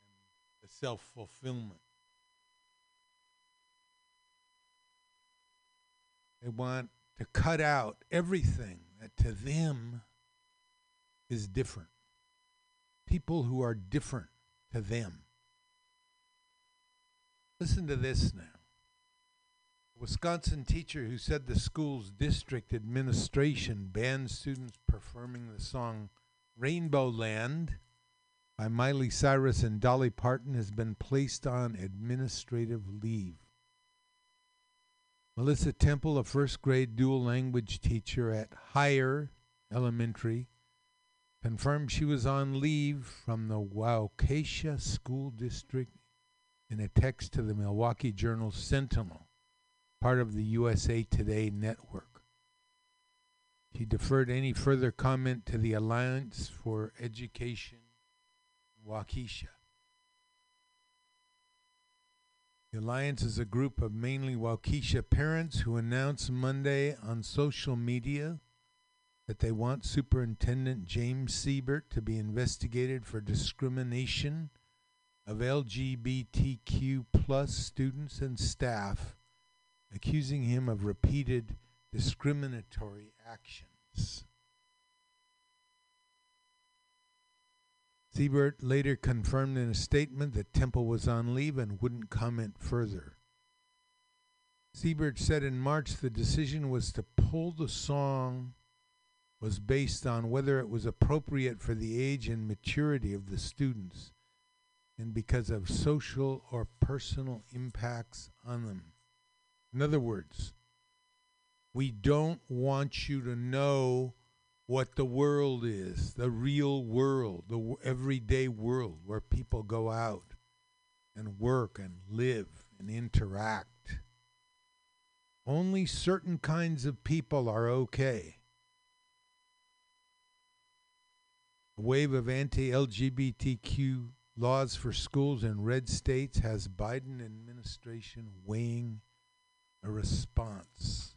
and the self fulfillment. They want to cut out everything that to them is different. People who are different to them. Listen to this now. A Wisconsin teacher who said the school's district administration banned students performing the song Rainbow Land by Miley Cyrus and Dolly Parton has been placed on administrative leave. Melissa Temple, a first grade dual language teacher at Heyer Elementary, confirmed she was on leave from the Waukesha School District in a text to the Milwaukee Journal Sentinel, part of the USA Today network. She deferred any further comment to the Alliance for Education in Waukesha. The Alliance is a group of mainly Waukesha parents who announced Monday on social media that they want Superintendent James Sebert to be investigated for discrimination of LGBTQ plus students and staff, accusing him of repeated discriminatory actions. Sebert later confirmed in a statement that Temple was on leave and wouldn't comment further. Sebert said in March the decision was to pull the song was based on whether it was appropriate for the age and maturity of the students and because of social or personal impacts on them. In other words, we don't want you to know what the world is, the real world, the w- everyday world where people go out and work and live and interact. Only certain kinds of people are okay. A wave of anti LGBTQ laws for schools in red states has Biden administration weighing a response.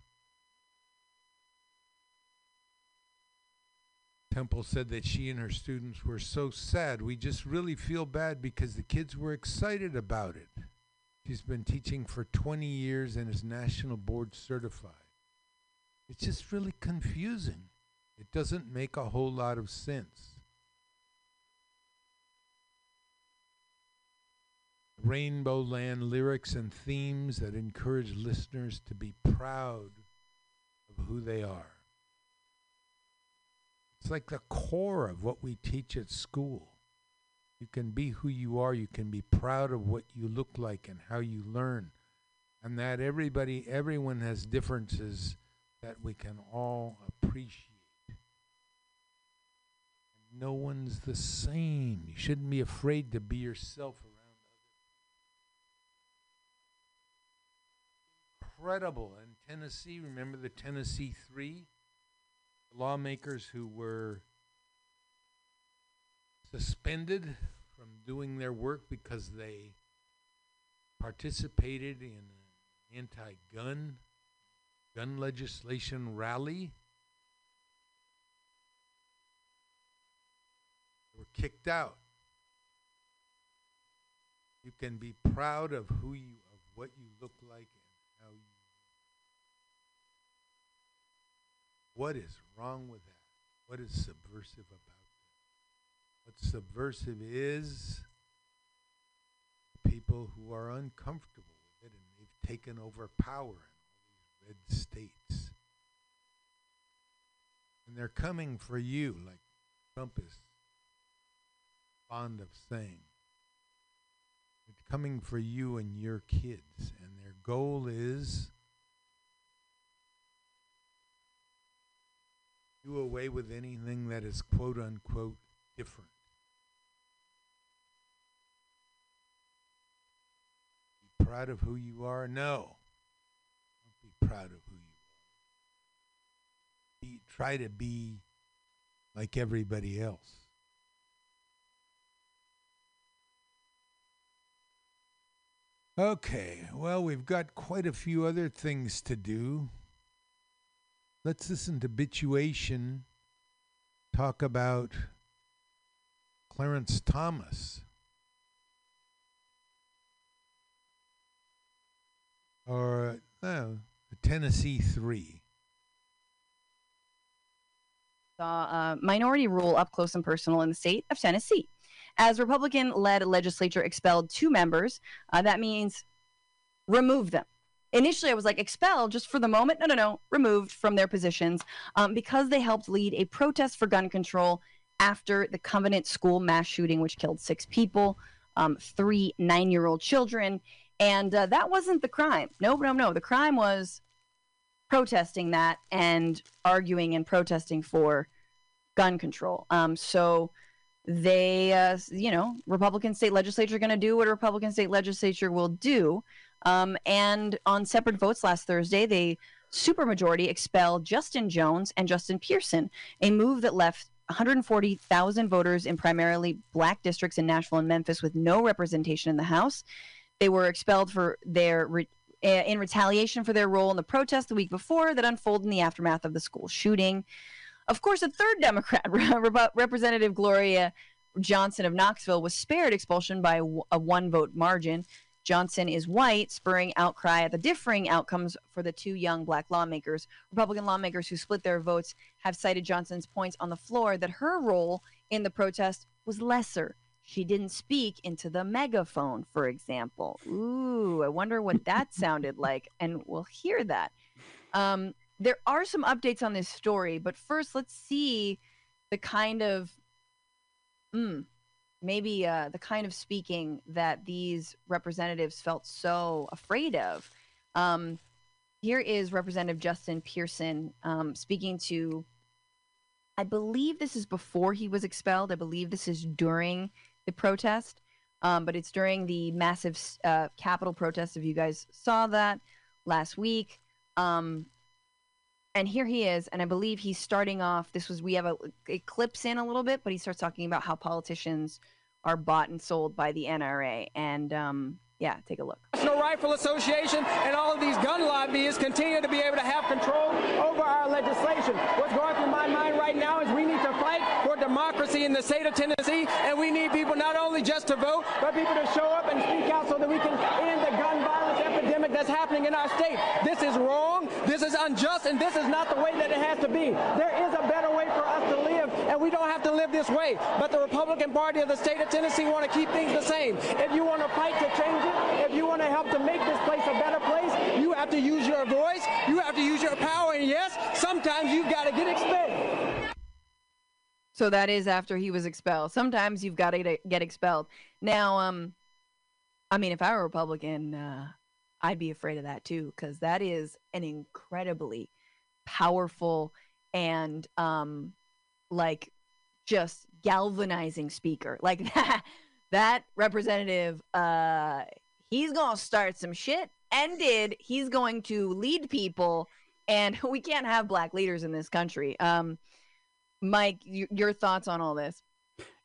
Temple said that she and her students were so sad. We just really feel bad because the kids were excited about it. She's been teaching for 20 years and is national board certified. It's just really confusing. It doesn't make a whole lot of sense. Rainbow Land lyrics and themes that encourage listeners to be proud of who they are. It's like the core of what we teach at school. You can be who you are, you can be proud of what you look like and how you learn. And that everybody, everyone has differences that we can all appreciate. No one's the same. You shouldn't be afraid to be yourself around others. incredible. In Tennessee, remember the Tennessee Three? Lawmakers who were suspended from doing their work because they participated in an anti gun legislation rally. Were kicked out. You can be proud of who you of what you look like and how you What is wrong with that? What is subversive about that? What subversive is people who are uncomfortable with it and they've taken over power in all these red states. And they're coming for you, like Trump is fond of saying. They're coming for you and your kids. And their goal is do away with anything that is quote unquote different. Be proud of who you are? No. Don't be proud of who you are. Be, try to be like everybody else. Okay, well, we've got quite a few other things to do. Let's listen to Bitchuation talk about Clarence Thomas. Or, no, Tennessee 3. saw uh, minority rule up close and personal in the state of Tennessee. As Republican led legislature expelled two members, uh, that means remove them. Initially, I was like, expelled just for the moment. No, no, no, removed from their positions um, because they helped lead a protest for gun control after the Covenant School mass shooting, which killed six people, um, three nine year old children. And uh, that wasn't the crime. No, no, no. The crime was protesting that and arguing and protesting for gun control. Um, so they, uh, you know, Republican state legislature going to do what a Republican state legislature will do. Um, and on separate votes last Thursday, they supermajority expelled Justin Jones and Justin Pearson, a move that left 140,000 voters in primarily black districts in Nashville and Memphis with no representation in the House. They were expelled for their re- uh, in retaliation for their role in the protest the week before that unfolded in the aftermath of the school shooting. Of course, a third Democrat, Rep- Representative Gloria Johnson of Knoxville, was spared expulsion by a one vote margin. Johnson is white, spurring outcry at the differing outcomes for the two young black lawmakers. Republican lawmakers who split their votes have cited Johnson's points on the floor that her role in the protest was lesser. She didn't speak into the megaphone, for example. Ooh, I wonder what that sounded like, and we'll hear that. Um, there are some updates on this story, but first, let's see the kind of, mm, maybe uh, the kind of speaking that these representatives felt so afraid of. Um, here is Representative Justin Pearson um, speaking to, I believe this is before he was expelled. I believe this is during the protest, um, but it's during the massive uh, Capitol protest. If you guys saw that last week, um, and here he is, and I believe he's starting off. This was we have a it clips in a little bit, but he starts talking about how politicians are bought and sold by the NRA, and um, yeah, take a look. National Rifle Association and all of these gun lobbyists continue to be able to have control over our legislation. What's going through my mind right now is we need to fight for democracy in the state of Tennessee, and we need people not only just to vote, but people to show up and speak out so that we can end the gun violence that's happening in our state. This is wrong, this is unjust, and this is not the way that it has to be. There is a better way for us to live, and we don't have to live this way. But the Republican Party of the state of Tennessee want to keep things the same. If you want to fight to change it, if you want to help to make this place a better place, you have to use your voice, you have to use your power, and yes, sometimes you've got to get expelled. So that is after he was expelled. Sometimes you've got to get expelled. Now, um, I mean, if I were a Republican, uh, I'd be afraid of that too, because that is an incredibly powerful and um, like just galvanizing speaker. Like that, that representative, uh, he's gonna start some shit, and did. He's going to lead people, and we can't have black leaders in this country. Um, Mike, y- your thoughts on all this?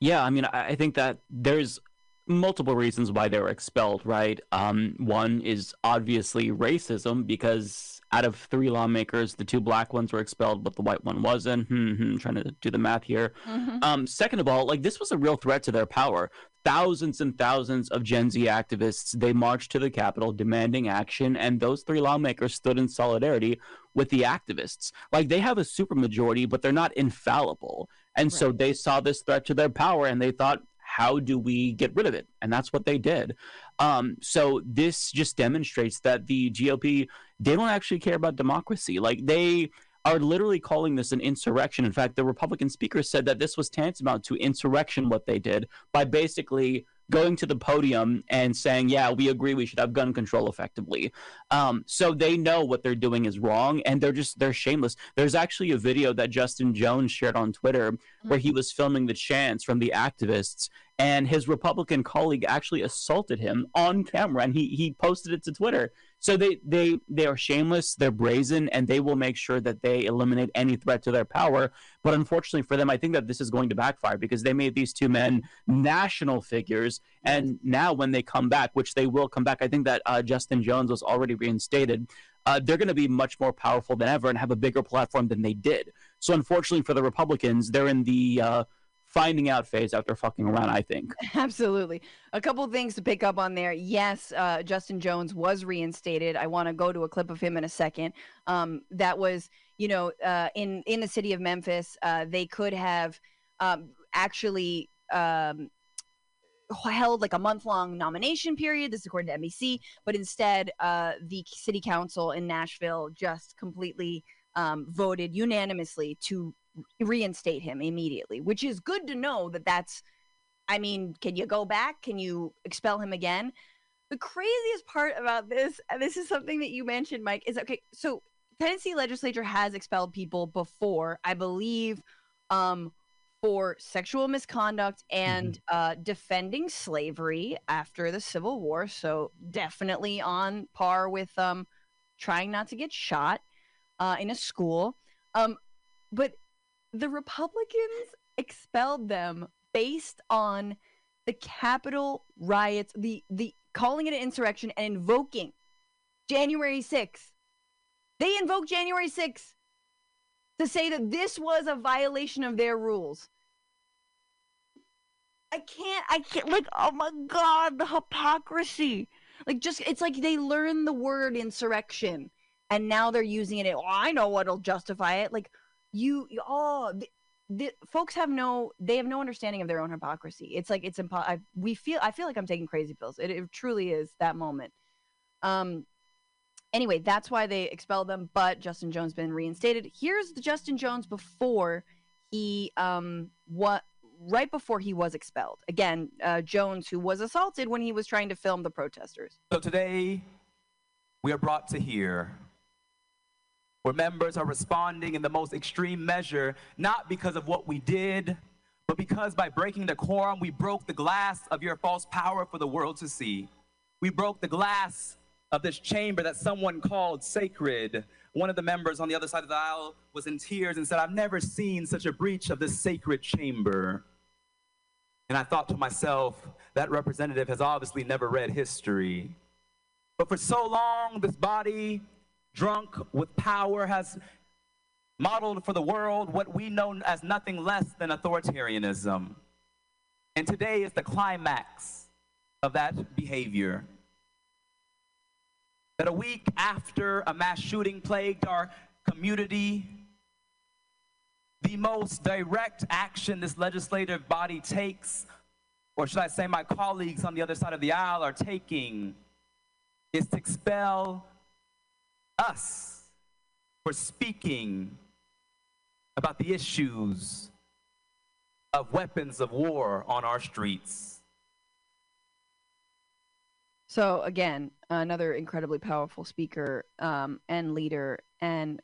Yeah, I mean, I think that there's multiple reasons why they were expelled, right? Um, one is obviously racism because out of three lawmakers, the two black ones were expelled, but the white one wasn't. Hmm, hmm, trying to do the math here. Um, second of all, like this was a real threat to their power. Thousands and thousands of Gen Z activists they marched to the Capitol demanding action, and those three lawmakers stood in solidarity with the activists. Like they have a supermajority, but they're not infallible, and so they saw this threat to their power, and they thought, how do we get rid of it? And that's what they did. Um, so this just demonstrates that the GOP they don't actually care about democracy. Like they are literally calling this an insurrection. In fact, the Republican speaker said that this was tantamount to insurrection what they did by basically going to the podium and saying, "Yeah, we agree we should have gun control effectively." Um, so they know what they're doing is wrong, and they're just they're shameless. There's actually a video that Justin Jones shared on Twitter where he was filming the chants from the activists, and his Republican colleague actually assaulted him on camera, and he he posted it to Twitter. So they they they are shameless, they're brazen, and they will make sure that they eliminate any threat to their power. But unfortunately for them, I think that this is going to backfire because they made these two men national figures, and now when they come back, which they will come back, I think that uh, Justin Jones was already reinstated. Uh, they're going to be much more powerful than ever and have a bigger platform than they did. So unfortunately for the Republicans, they're in the uh, finding out phase after fucking around. I think. Absolutely. A couple things to pick up on there. Yes, uh, Justin Jones was reinstated. I want to go to a clip of him in a second. Um, that was, you know, uh, in in the city of Memphis, uh, they could have um, actually um, held like a month long nomination period. This is according to NBC, but instead, uh, the city council in Nashville just completely um, voted unanimously to reinstate him immediately, which is good to know that that's. I mean, can you go back? Can you expel him again? The craziest part about this, and this is something that you mentioned, Mike, is okay. So Tennessee legislature has expelled people before, I believe, um, for sexual misconduct and uh, defending slavery after the Civil War. So definitely on par with um, trying not to get shot uh, in a school. Um, but the Republicans expelled them based on the Capitol riots, the the calling it an insurrection and invoking January 6th. They invoked January 6th to say that this was a violation of their rules. I can't, I can't, like, oh my God, the hypocrisy. Like, just, it's like they learned the word insurrection and now they're using it. Oh, I know what'll justify it. Like, you, you- oh, the, the folks have no, they have no understanding of their own hypocrisy. It's like, it's impo- I, we feel, I feel like I'm taking crazy pills. It, it truly is that moment. Um, anyway, that's why they expelled them, but Justin Jones been reinstated. Here's the Justin Jones before he um what right before he was expelled. Again, uh, Jones who was assaulted when he was trying to film the protesters. So today, we are brought to here where members are responding in the most extreme measure, not because of what we did, but because by breaking the quorum, we broke the glass of your false power for the world to see. We broke the glass of this chamber that someone called sacred. One of the members on the other side of the aisle was in tears and said, I've never seen such a breach of this sacred chamber. And I thought to myself, that representative has obviously never read history. But for so long, this body, drunk with power, has modeled for the world what we know as nothing less than authoritarianism. And today is the climax of that behavior. That a week after a mass shooting plagued our community, the most direct action this legislative body takes, or should I say, my colleagues on the other side of the aisle are taking, is to expel us for speaking about the issues of weapons of war on our streets. So again, another incredibly powerful speaker um, and leader, and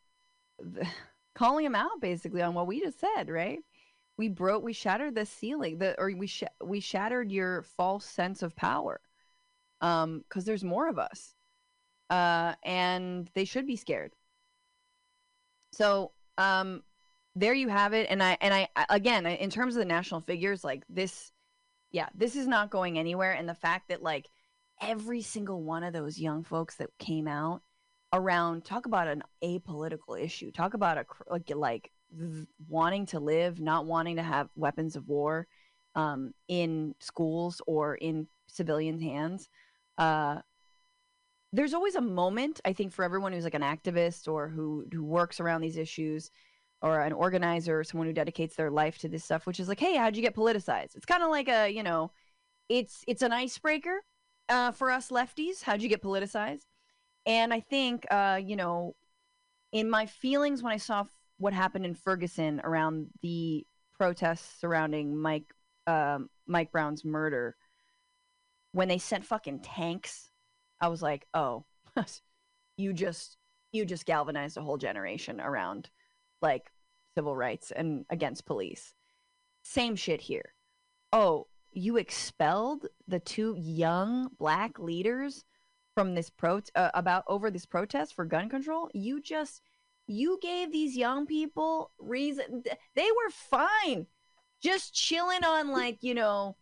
the, calling him out basically on what we just said. Right? We broke, we shattered the ceiling, the or we sh- we shattered your false sense of power, um, because there's more of us, uh, and they should be scared. So um, there you have it, and I and I again in terms of the national figures, like this, yeah, this is not going anywhere, and the fact that like every single one of those young folks that came out around talk about an apolitical issue talk about a like like wanting to live not wanting to have weapons of war um, in schools or in civilians hands uh, there's always a moment i think for everyone who's like an activist or who who works around these issues or an organizer or someone who dedicates their life to this stuff which is like hey how'd you get politicized it's kind of like a you know it's it's an icebreaker uh, for us lefties? How'd you get politicized? And I think, uh, you know, in my feelings when I saw f- what happened in Ferguson around the protests surrounding Mike um, Mike Brown's murder, when they sent fucking tanks, I was like, oh, you just you just galvanized a whole generation around like civil rights and against police. Same shit here. Oh, you expelled the two young black leaders from this pro uh, about over this protest for gun control. You just you gave these young people reason they were fine just chilling on like, you know,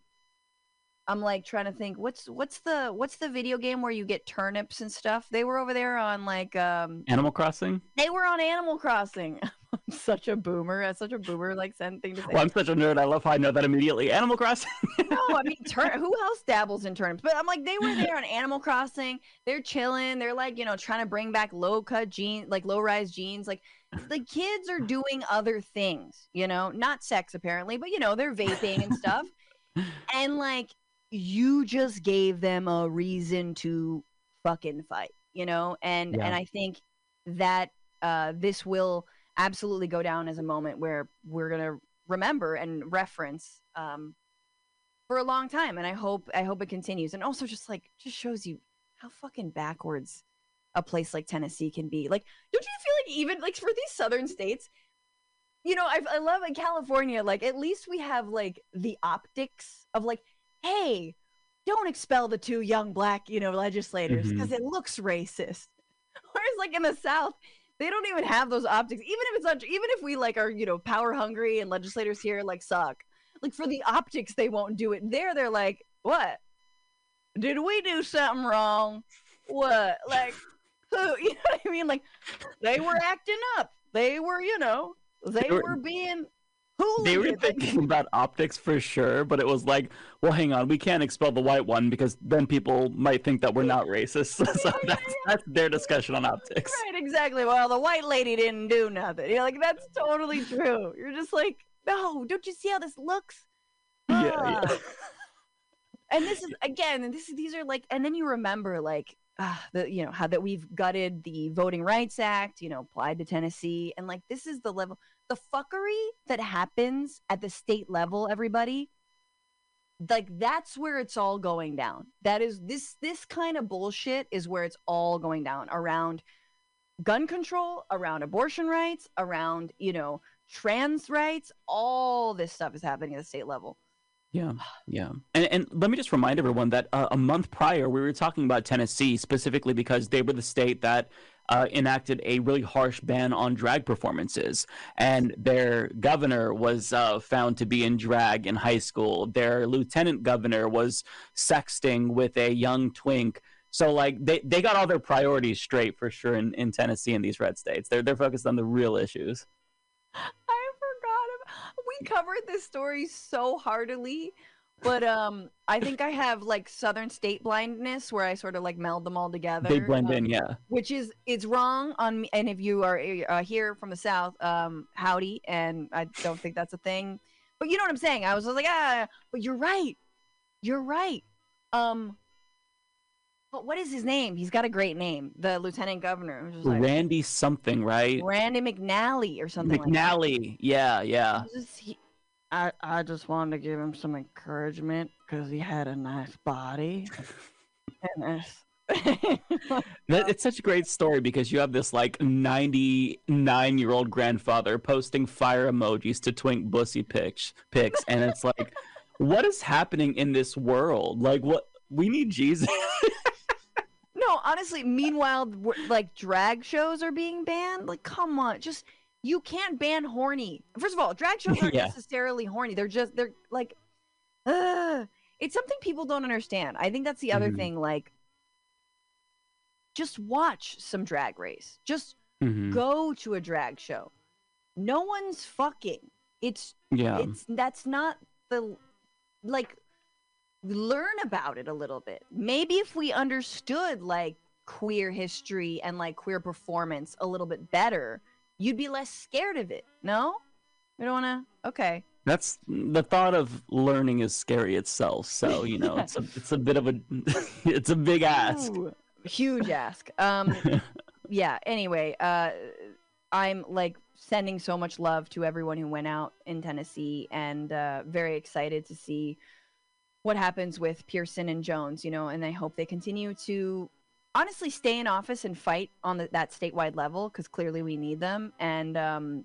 I'm like trying to think what's what's the what's the video game where you get turnips and stuff? They were over there on like um Animal Crossing. they were on Animal Crossing. I'm such a boomer. That's such a boomer like sent thing to say. Well, I'm such a nerd. I love how I know that immediately. Animal Crossing. no, I mean, tur- who else dabbles in turnips? But I'm like, they were there on Animal Crossing. They're chilling. They're like, you know, trying to bring back low cut jeans, like low rise jeans. Like the kids are doing other things, you know, not sex apparently, but you know, they're vaping and stuff. and like, you just gave them a reason to fucking fight, you know? And Yeah. and I think that uh, this will absolutely go down as a moment where we're gonna remember and reference um, for a long time and i hope i hope it continues and also just like just shows you how fucking backwards a place like tennessee can be like don't you feel like even like for these southern states you know i, I love in california like at least we have like the optics of like hey don't expel the two young black you know legislators mm-hmm. because it looks racist. Whereas like in the south they don't even have those optics. Even if it's not even if we like are you know power hungry and legislators here like suck like for the optics they won't do it. There they're like what? Did we do something wrong? What? Like who you know what i mean? Like they were acting up. They were you know they were being They were thinking about optics for sure, but it was like, well, hang on, we can't expel the white one because then people might think that we're not racist. so that's, that's their discussion on optics. Right, exactly. Well, the white lady didn't do nothing. You're like, that's totally true. You're just like, no, don't you see how this looks? Yeah, yeah. Ah. and this is again, and this is these are like, and then you remember like, ah, the you know how that we've gutted the Voting Rights Act, you know, applied to Tennessee, and like this is the level, the fuckery that happens at the state level. Everybody, like that's where it's all going down. That is this this kind of bullshit is where it's all going down around gun control, around abortion rights, around, you know, trans rights, all this stuff is happening at the state level. Yeah, yeah. And, and let me just remind everyone that uh, a month prior, we were talking about Tennessee specifically because they were the state that uh, enacted a really harsh ban on drag performances. And their governor was uh, found to be in drag in high school. Their lieutenant governor was sexting with a young twink. So, like, they, they got all their priorities straight for sure in, in Tennessee and these red states. They're, they're focused on the real issues. I forgot. ab- We covered this story so heartily, but um, I think I have like Southern state blindness where I sort of like meld them all together. They blend um, in, yeah. Which is it's wrong on me. And if you are uh, here from the South, um, howdy, and I don't think that's a thing. But you know what I'm saying? I was just like, ah, but you're right. You're right. Um, but what is his name? He's got a great name. The lieutenant governor. like, Randy something, right? Randy McNally or something like that. McNally. Yeah, yeah. I just, he, I, I just wanted to give him some encouragement because he had a nice body. and it's, That, it's such a great story because you have this like 99 year old grandfather posting fire emojis to twink bussy pics, pics, and it's like, what is happening in this world? Like, what we need Jesus. No, honestly, meanwhile, like drag shows are being banned. Like, come on, just you can't ban horny. First of all, drag shows aren't Yeah. necessarily horny. They're just they're like, uh, it's something people don't understand. I think that's the other Mhm. thing. Like, just watch some drag race. Just Mhm. go to a drag show. No one's fucking. It's Yeah. It's that's not the like learn about it a little bit. Maybe if we understood like queer history and like queer performance a little bit better, you'd be less scared of it. No? We don't want to. Okay. That's the thought of learning is scary itself. So you know, it's a it's a bit of a it's a big ask. Ooh, huge ask. Um, yeah. Anyway, uh, I'm like sending so much love to everyone who went out in Tennessee, and uh, very excited to see what happens with Pearson and Jones. You know, and I hope they continue to honestly stay in office and fight on the, that statewide level because clearly we need them. And um,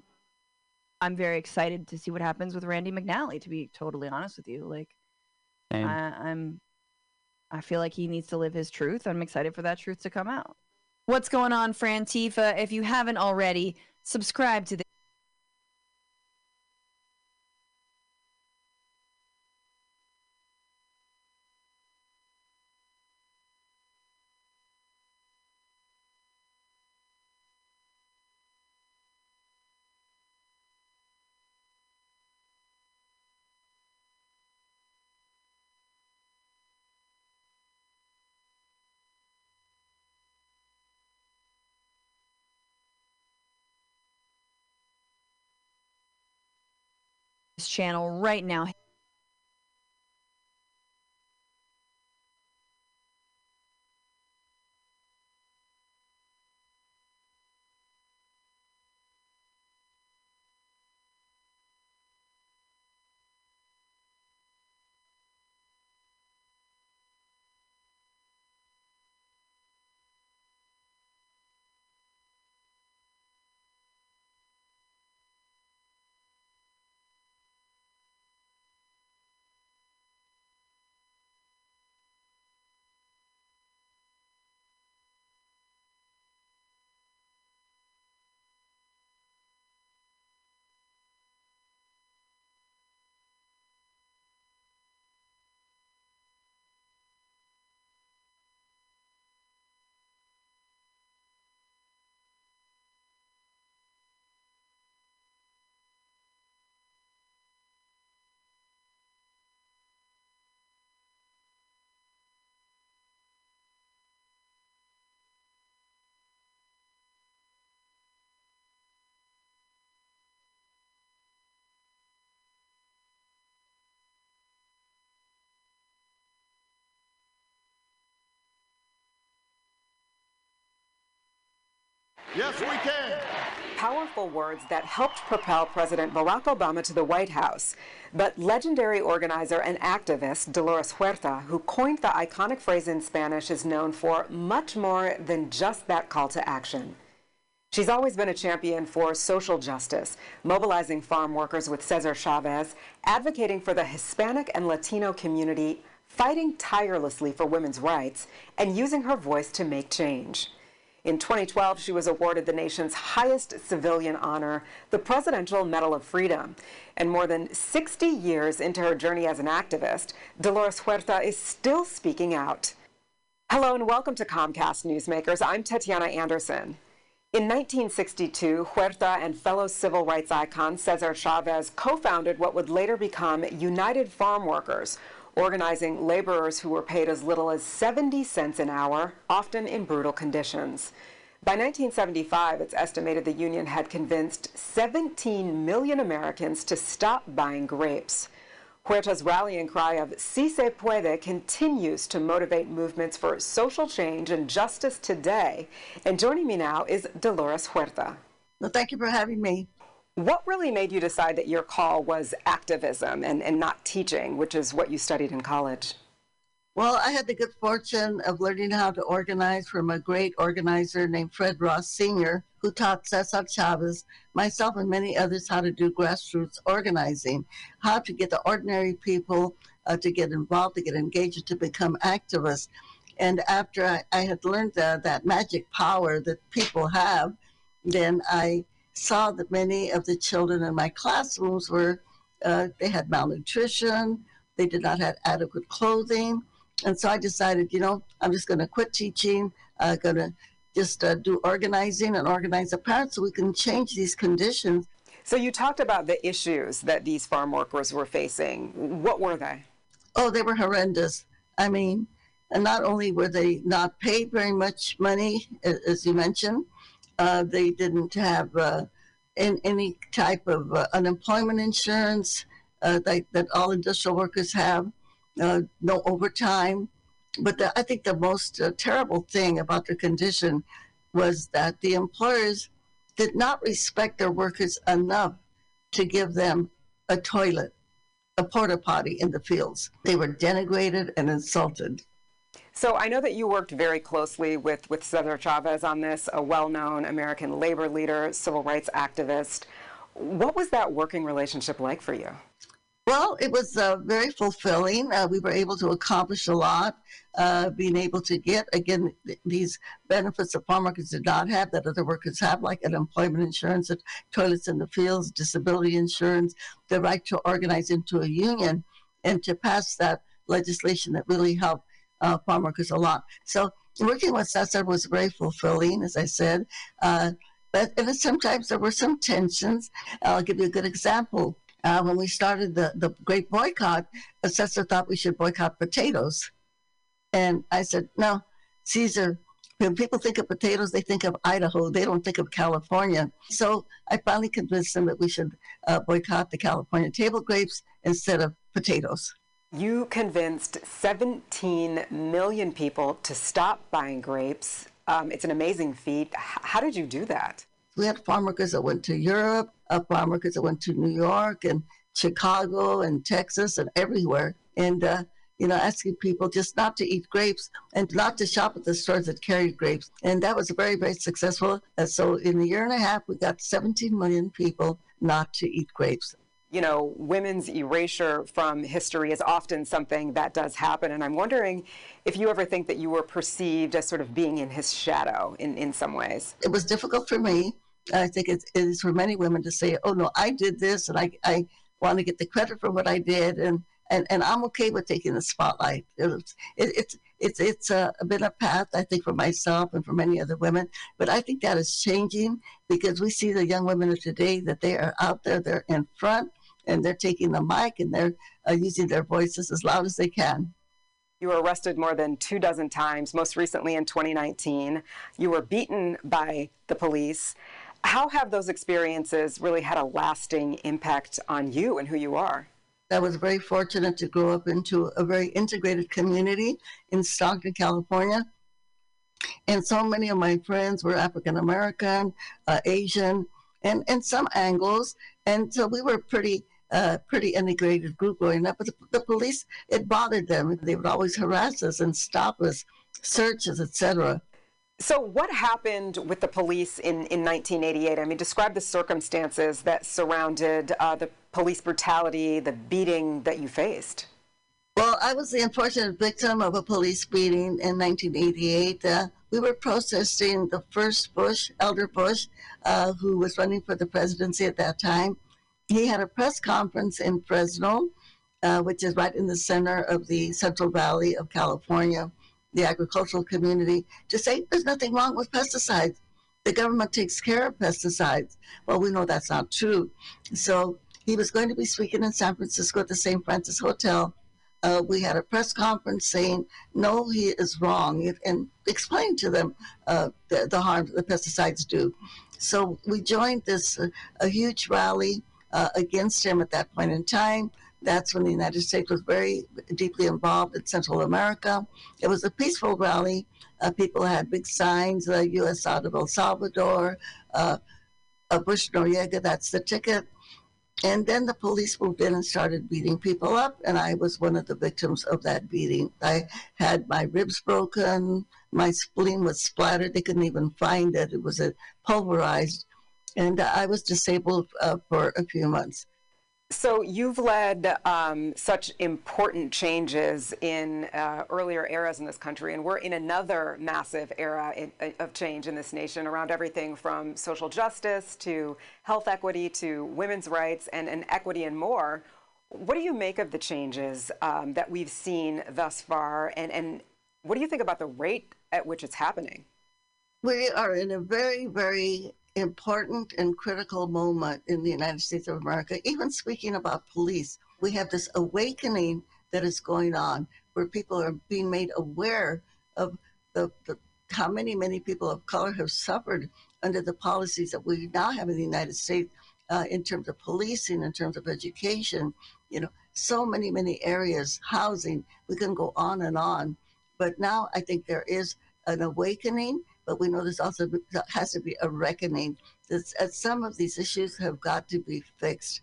I'm very excited to see what happens with Randy McNally. To be totally honest with you, like Same. I, I'm, I feel like he needs to live his truth. I'm excited for that truth to come out. What's going on, Frantifa? If you haven't already, subscribe to the. This channel right now. Yes, we can. Powerful words that helped propel President Barack Obama to the White House. But legendary organizer and activist Dolores Huerta, who coined the iconic phrase in Spanish, is known for much more than just that call to action. She's always been a champion for social justice, mobilizing farm workers with Cesar Chavez, advocating for the Hispanic and Latino community, fighting tirelessly for women's rights, and using her voice to make change. In 2012, she was awarded the nation's highest civilian honor, the Presidential Medal of Freedom. And more than 60 years into her journey as an activist, Dolores Huerta is still speaking out. Hello and welcome to Comcast Newsmakers. I'm Tatiana Anderson. In 1962, Huerta and fellow civil rights icon Cesar Chavez co founded what would later become United Farm Workers, organizing laborers who were paid as little as 70 cents an hour, often in brutal conditions. By 1975, it's estimated the union had convinced 17 million Americans to stop buying grapes. Huerta's rallying cry of Si se puede continues to motivate movements for social change and justice today. And joining me now is Dolores Huerta. Well, thank you for having me. What really made you decide that your call was activism and, and not teaching, which is what you studied in college? Well, I had the good fortune of learning how to organize from a great organizer named Fred Ross Sr., who taught Cesar Chavez, myself, and many others how to do grassroots organizing, how to get the ordinary people uh, to get involved, to get engaged, to become activists. And after I, I had learned uh, that magic power that people have, then I saw that many of the children in my classrooms were, uh, they had malnutrition, they did not have adequate clothing. And so I decided, you know, I'm just going to quit teaching, I'm going to just uh, do organizing and organize the parents so we can change these conditions. So you talked about the issues that these farm workers were facing. What were they? Oh, they were horrendous. I mean, and not only were they not paid very much money, as you mentioned, uh, they didn't have uh, in, any type of uh, unemployment insurance. uh, that, that all industrial workers have, uh, no overtime. But the, I think the most uh, terrible thing about the condition was that the employers did not respect their workers enough to give them a toilet, a porta potty in the fields. They were denigrated and insulted. So I know that you worked very closely with, with Cesar Chavez on this, a well-known American labor leader, civil rights activist. What was that working relationship like for you? Well, it was uh, very fulfilling. Uh, we were able to accomplish a lot, uh, being able to get, again, th- these benefits that farm workers did not have that other workers have, like unemployment insurance, toilets in the fields, disability insurance, the right to organize into a union, and to pass that legislation that really helped uh, farm workers a lot. So working with Cesar was very fulfilling, as I said. Uh, but and sometimes there were some tensions. I'll give you a good example uh, when we started the, the great boycott, Cesar thought we should boycott potatoes. And I said, no, Caesar, when people think of potatoes, they think of Idaho. They don't think of California. So I finally convinced them that we should uh, boycott the California table grapes instead of potatoes. You convinced 17 million people to stop buying grapes. Um, it's an amazing feat. How did you do that? We had farm workers that went to Europe, uh, farm workers that went to New York and Chicago and Texas and everywhere. And, uh, you know, asking people just not to eat grapes and not to shop at the stores that carried grapes. And that was very, very successful. And so in a year and a half, we got 17 million people not to eat grapes you know, women's erasure from history is often something that does happen. And I'm wondering if you ever think that you were perceived as sort of being in his shadow in, in some ways. It was difficult for me. I think it is for many women to say, oh, no, I did this and I, I want to get the credit for what I did. And, and, and I'm okay with taking the spotlight. It's, it, it's, it's, it's a, been a path, I think, for myself and for many other women. But I think that is changing because we see the young women of today that they are out there, they're in front and they're taking the mic and they're uh, using their voices as loud as they can. You were arrested more than two dozen times, most recently in 2019. You were beaten by the police. How have those experiences really had a lasting impact on you and who you are? I was very fortunate to grow up into a very integrated community in Stockton, California. And so many of my friends were African American, uh, Asian, and, and some Anglos. And so we were pretty a pretty integrated group growing up. But the, the, police, it bothered them. They would always harass us and stop us, searches, etc. So, what happened with the police in, in 1988? I mean, describe the circumstances that surrounded uh, the police brutality, the beating that you faced. Well, I was the unfortunate victim of a police beating in 1988. Uh, we were protesting the first Bush, Elder Bush, uh, who was running for the presidency at that time he had a press conference in Fresno, uh, which is right in the center of the Central Valley of California, the agricultural community, to say there's nothing wrong with pesticides. The government takes care of pesticides. Well, we know that's not true. So he was going to be speaking in San Francisco at the St. Francis Hotel. Uh, we had a press conference saying, no, he is wrong, and explain to them uh, the, the harm the pesticides do. So we joined this uh, a huge rally uh, against him at that point in time. That's when the United States was very deeply involved in Central America. It was a peaceful rally. Uh, people had big signs, the U.S. out of El Salvador, uh, Bush Noriega, that's the ticket. And then the police moved in and started beating people up, and I was one of the victims of that beating. I had my ribs broken, my spleen was splattered. They couldn't even find it. It was pulverized and I was disabled uh, for a few months. So you've led um, such important changes in uh, earlier eras in this country, and we're in another massive era in, uh, of change in this nation around everything from social justice to health equity to women's rights and, and equity and more. What do you make of the changes um, that we've seen thus far, and, and what do you think about the rate at which it's happening? We are in a very, very important and critical moment in the United States of America. Even speaking about police, we have this awakening that is going on where people are being made aware of the, the how many, many people of color have suffered under the policies that we now have in the United States uh, in terms of policing, in terms of education, you know, so many, many areas, housing, we can go on and on. But now I think there is an awakening, but we know there's also has to be a reckoning. That some of these issues have got to be fixed.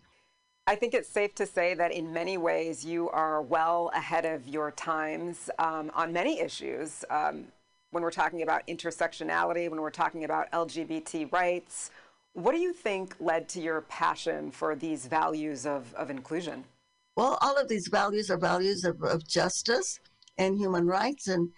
I think it's safe to say that in many ways you are well ahead of your times um, on many issues. Um, when we're talking about intersectionality, when we're talking about LGBT rights, what do you think led to your passion for these values of, of inclusion? Well, all of these values are values of, of justice and human rights, and uh,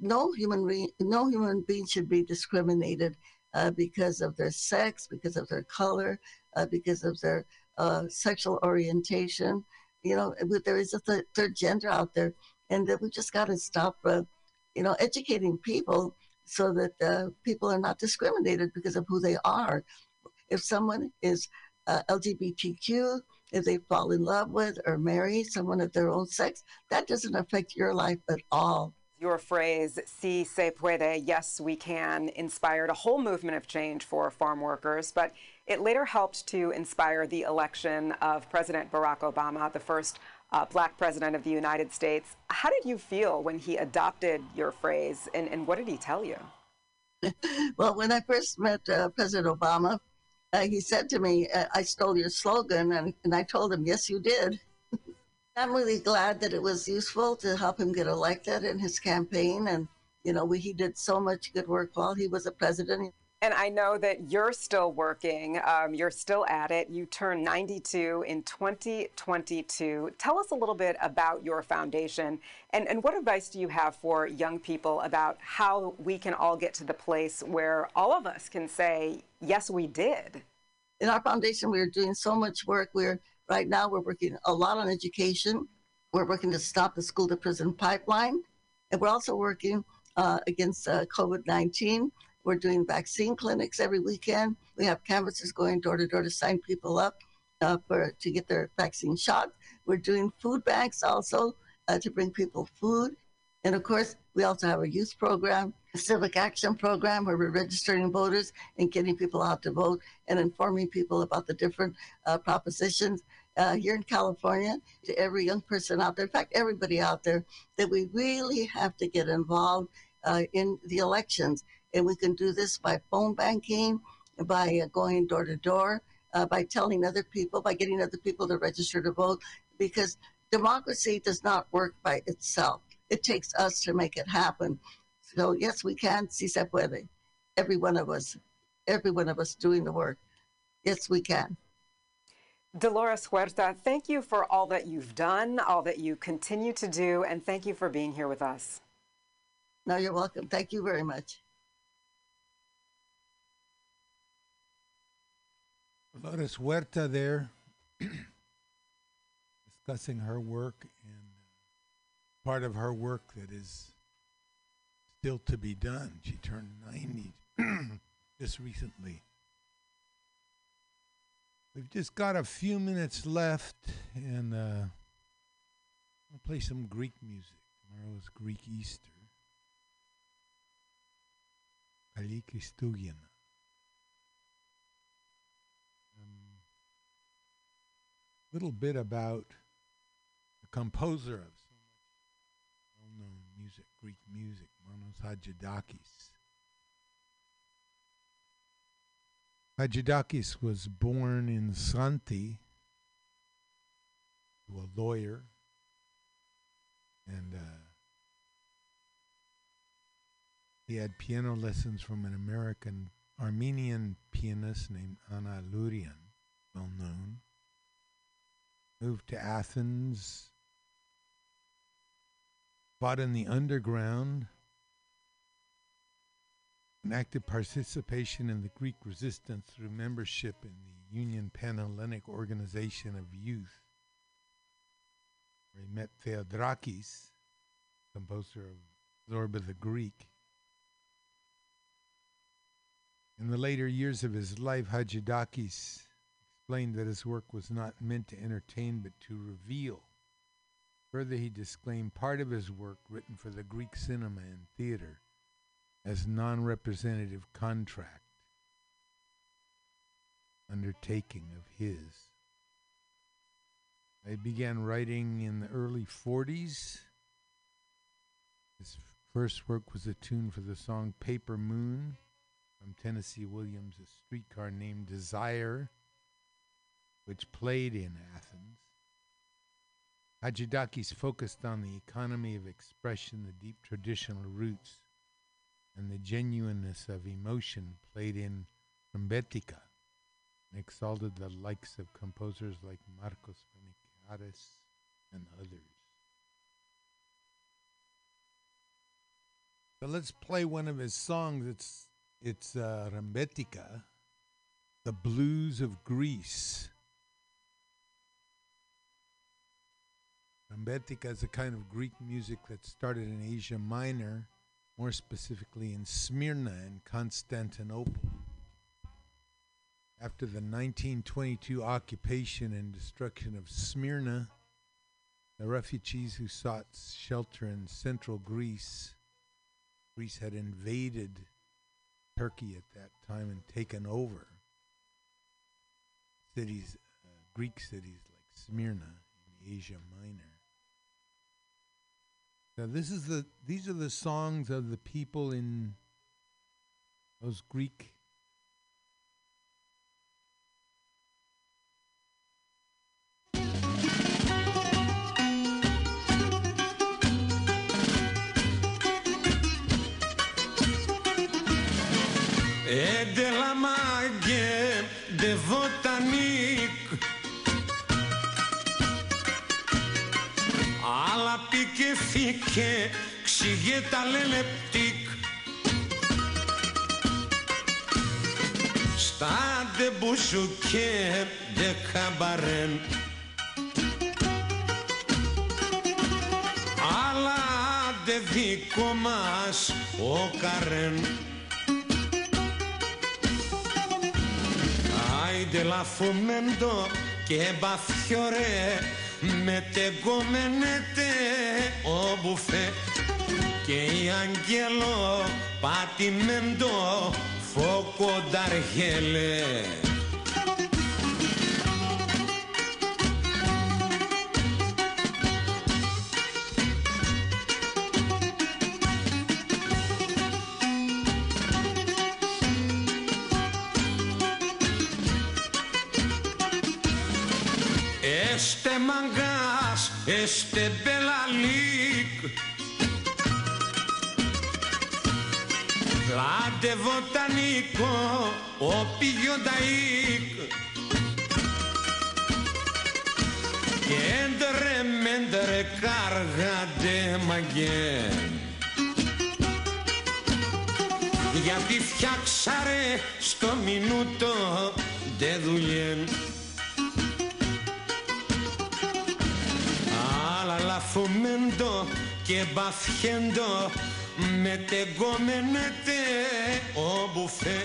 no human re- no human being should be discriminated uh, because of their sex, because of their color, uh, because of their uh, sexual orientation. You know, there is a th- third gender out there, and that we just got to stop, uh, you know, educating people so that uh, people are not discriminated because of who they are. If someone is uh, LGBTQ, if they fall in love with or marry someone of their own sex, that doesn't affect your life at all. Your phrase, si se puede, yes, we can, inspired a whole movement of change for farm workers, but it later helped to inspire the election of President Barack Obama, the first uh, black president of the United States. How did you feel when he adopted your phrase, and, and what did he tell you? well, when I first met uh, President Obama, uh, he said to me, uh, I stole your slogan. And, and I told him, Yes, you did. I'm really glad that it was useful to help him get elected in his campaign. And, you know, we, he did so much good work while he was a president. And I know that you're still working, um, you're still at it. You turned 92 in 2022. Tell us a little bit about your foundation and, and what advice do you have for young people about how we can all get to the place where all of us can say, yes, we did? In our foundation, we're doing so much work. We're right now we're working a lot on education. We're working to stop the school to prison pipeline, and we're also working uh, against uh, COVID 19 we're doing vaccine clinics every weekend. We have canvassers going door to door to sign people up uh, for to get their vaccine shot. We're doing food banks also uh, to bring people food. And of course, we also have a youth program, a civic action program where we're registering voters and getting people out to vote and informing people about the different uh, propositions uh, here in California to every young person out there, in fact, everybody out there, that we really have to get involved uh, in the elections. And we can do this by phone banking, by uh, going door to door, uh, by telling other people, by getting other people to register to vote, because democracy does not work by itself. It takes us to make it happen. So, yes, we can. Si se puede. Every one of us, every one of us doing the work. Yes, we can. Dolores Huerta, thank you for all that you've done, all that you continue to do, and thank you for being here with us. No, you're welcome. Thank you very much. Dolores Huerta there discussing her work and uh, part of her work that is still to be done. She turned 90 just recently. We've just got a few minutes left, and uh, I'll play some Greek music. Tomorrow is Greek Easter. Kali Christougena. little bit about the composer of so much well-known music, Greek music, Manos Hadjidakis. Hadjidakis was born in Santi to a lawyer and uh, he had piano lessons from an American Armenian pianist named Anna Lurian, well known. Moved to Athens, fought in the underground, an active participation in the Greek resistance through membership in the Union Panhellenic Organization of Youth, where he met Theodorakis, composer of Zorba the Greek. In the later years of his life, Hadjidakis explained that his work was not meant to entertain but to reveal. Further, he disclaimed part of his work, written for the Greek cinema and theater, as non representative contract. undertaking of his. I began writing in the early 40s. His first work was a tune for the song Paper Moon from Tennessee Williams' A Streetcar Named Desire, which played in Athens. Hadjidakis focused on the economy of expression, the deep traditional roots, and the genuineness of emotion played in Rembetika, and exalted the likes of composers like Marcos Vamvakaris and others. So let's play one of his songs. It's it's uh, the blues of Greece. Rembetika is a kind of Greek music that started in Asia Minor, more specifically in Smyrna and Constantinople. After the 1922 occupation and destruction of Smyrna, the refugees who sought shelter in central Greece, Greece had invaded Turkey at that time and taken over cities, uh, Greek cities like Smyrna in Asia Minor. Now this is the these are the songs of the people in those Greek Et de la mague de Αλλά πήκε φύκε ξηγέ τα λελεπτικ. Στα ντε μπουσουκέ ντε καμπαρέν. Αλλά ντε δικό μας ο καρέν. Άιντε λαφωμέντο και μπαφιωρέ με τεγκομενέτε ο μπουφέ και η αγγέλο πατημέντο φωκονταργέλε. Άντε βοτανικό, ο πηγιονταϊκ Και έντρε μέντρε κάργα ντε μαγέν. Γιατί φτιάξαρε στο μινούτο ντε δουλειέν. Αλλά λαφωμέντο και μπαφιέντο με τεγκομενέτε ο μπουφέ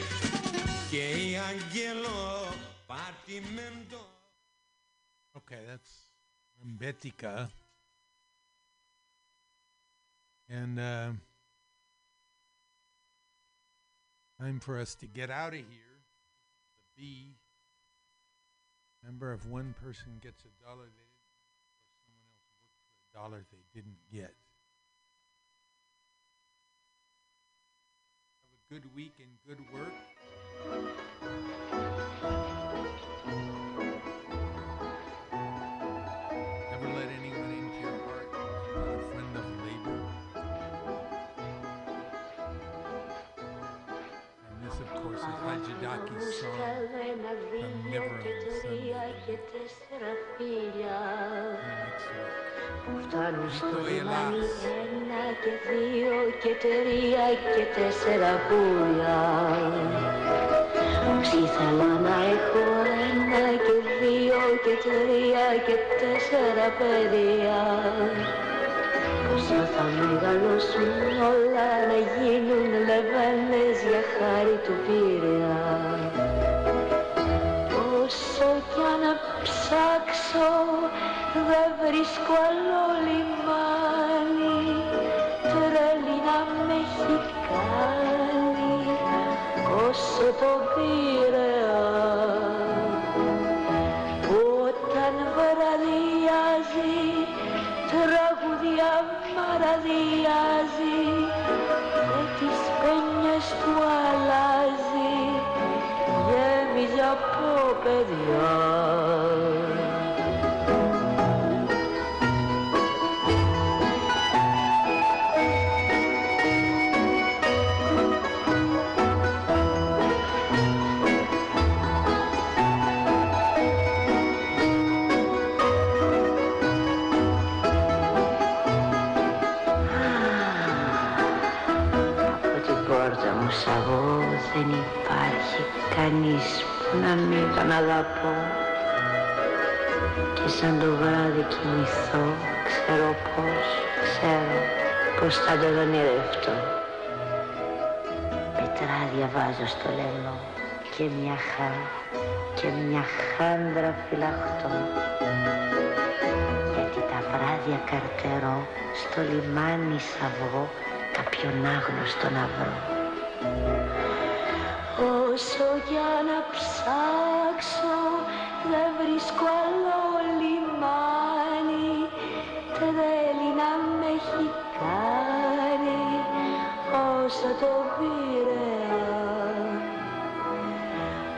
και η αγγέλο πατημέντο Okay, that's Rembetika. And uh, time for us to get out of here. The B. Remember, if one person gets a dollar, they didn't, or someone else worked for a dollar they didn't get. Good week and good work. Course, is Hajidaki's song from Never on Sunday. Φτάνουν στο λιμάνι ένα και δύο και τρία και τέσσερα πουλιά Όσοι ήθελα να έχω ένα και δύο και τρία και τέσσερα παιδιά Πόσο θα μεγαλώσουν όλα να γίνουν λεβένες παλικάρι του πήρα Όσο κι να ψάξω δεν βρίσκω άλλο λιμάνι Τρέλη να με έχει κάνει όσο το πήρα Όταν βραδιάζει τραγουδιά μαραδιάζει Wikipedia. Τον αγαπώ. Και σαν το βράδυ κοιμηθώ ξέρω πως, ξέρω πως θα τον ονειρευτώ. Πετράδια βάζω στο λαιμό και μια χά και μια χάντρα φυλαχτώ. Γιατί τα βράδια καρτερώ στο λιμάνι σ' κάποιον άγνωστο να βρω. Όσο για να ψάξω δεν βρίσκω άλλο λιμάνι Θέλει να με έχει κάνει όσο το πειραιά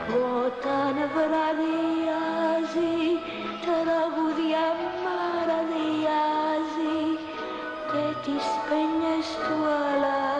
Που όταν βραδιάζει τραγουδιά μαραδιάζει και τις πένιες του αλλάζει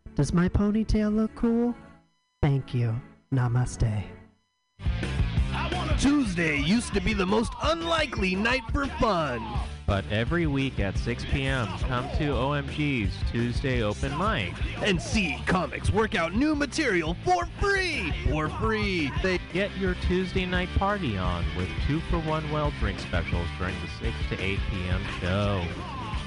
Does my ponytail look cool? Thank you. Namaste. Tuesday used to be the most unlikely night for fun. But every week at 6 p.m., come to OMG's Tuesday Open Mic. And see comics work out new material for free! For free! They get your Tuesday night party on with two for one well drink specials during the 6 to 8 p.m. show.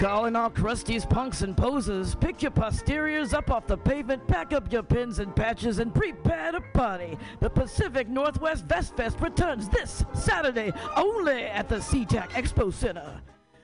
Calling all crusties, punks, and posers. Pick your posteriors up off the pavement, pack up your pins and patches, and prepare to party. The Pacific Northwest Vest Fest returns this Saturday only at the SeaTac Expo Center.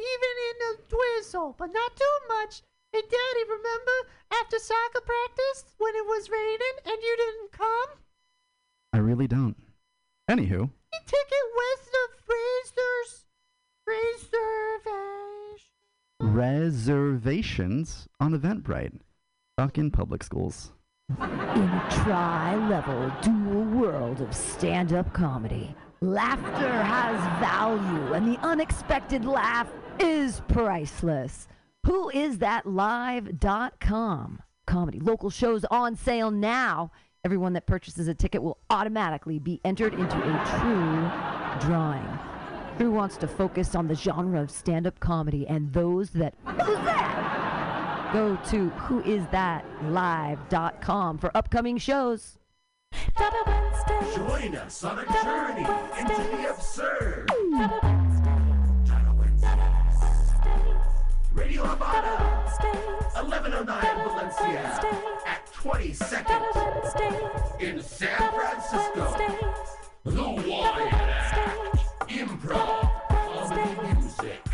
even in the drizzle, but not too much. Hey, Daddy, remember after soccer practice when it was raining and you didn't come? I really don't. Anywho, Ticket west of Fraser's reservation. reservations on Eventbrite. Talk in public schools. In a tri level dual world of stand up comedy, Laughter has value, and the unexpected laugh is priceless. Who is that live.com? Comedy local shows on sale now. Everyone that purchases a ticket will automatically be entered into a true drawing. Drew wants to focus on the genre of stand up comedy and those that. Who's that? Go to whoisthatlive.com for upcoming shows. Join us on a journey into the absurd. Radio Havana, 1109 Valencia. Wednesdays. At 22nd. In San Francisco. Wednesdays. The Warrior Improv. Comedy music.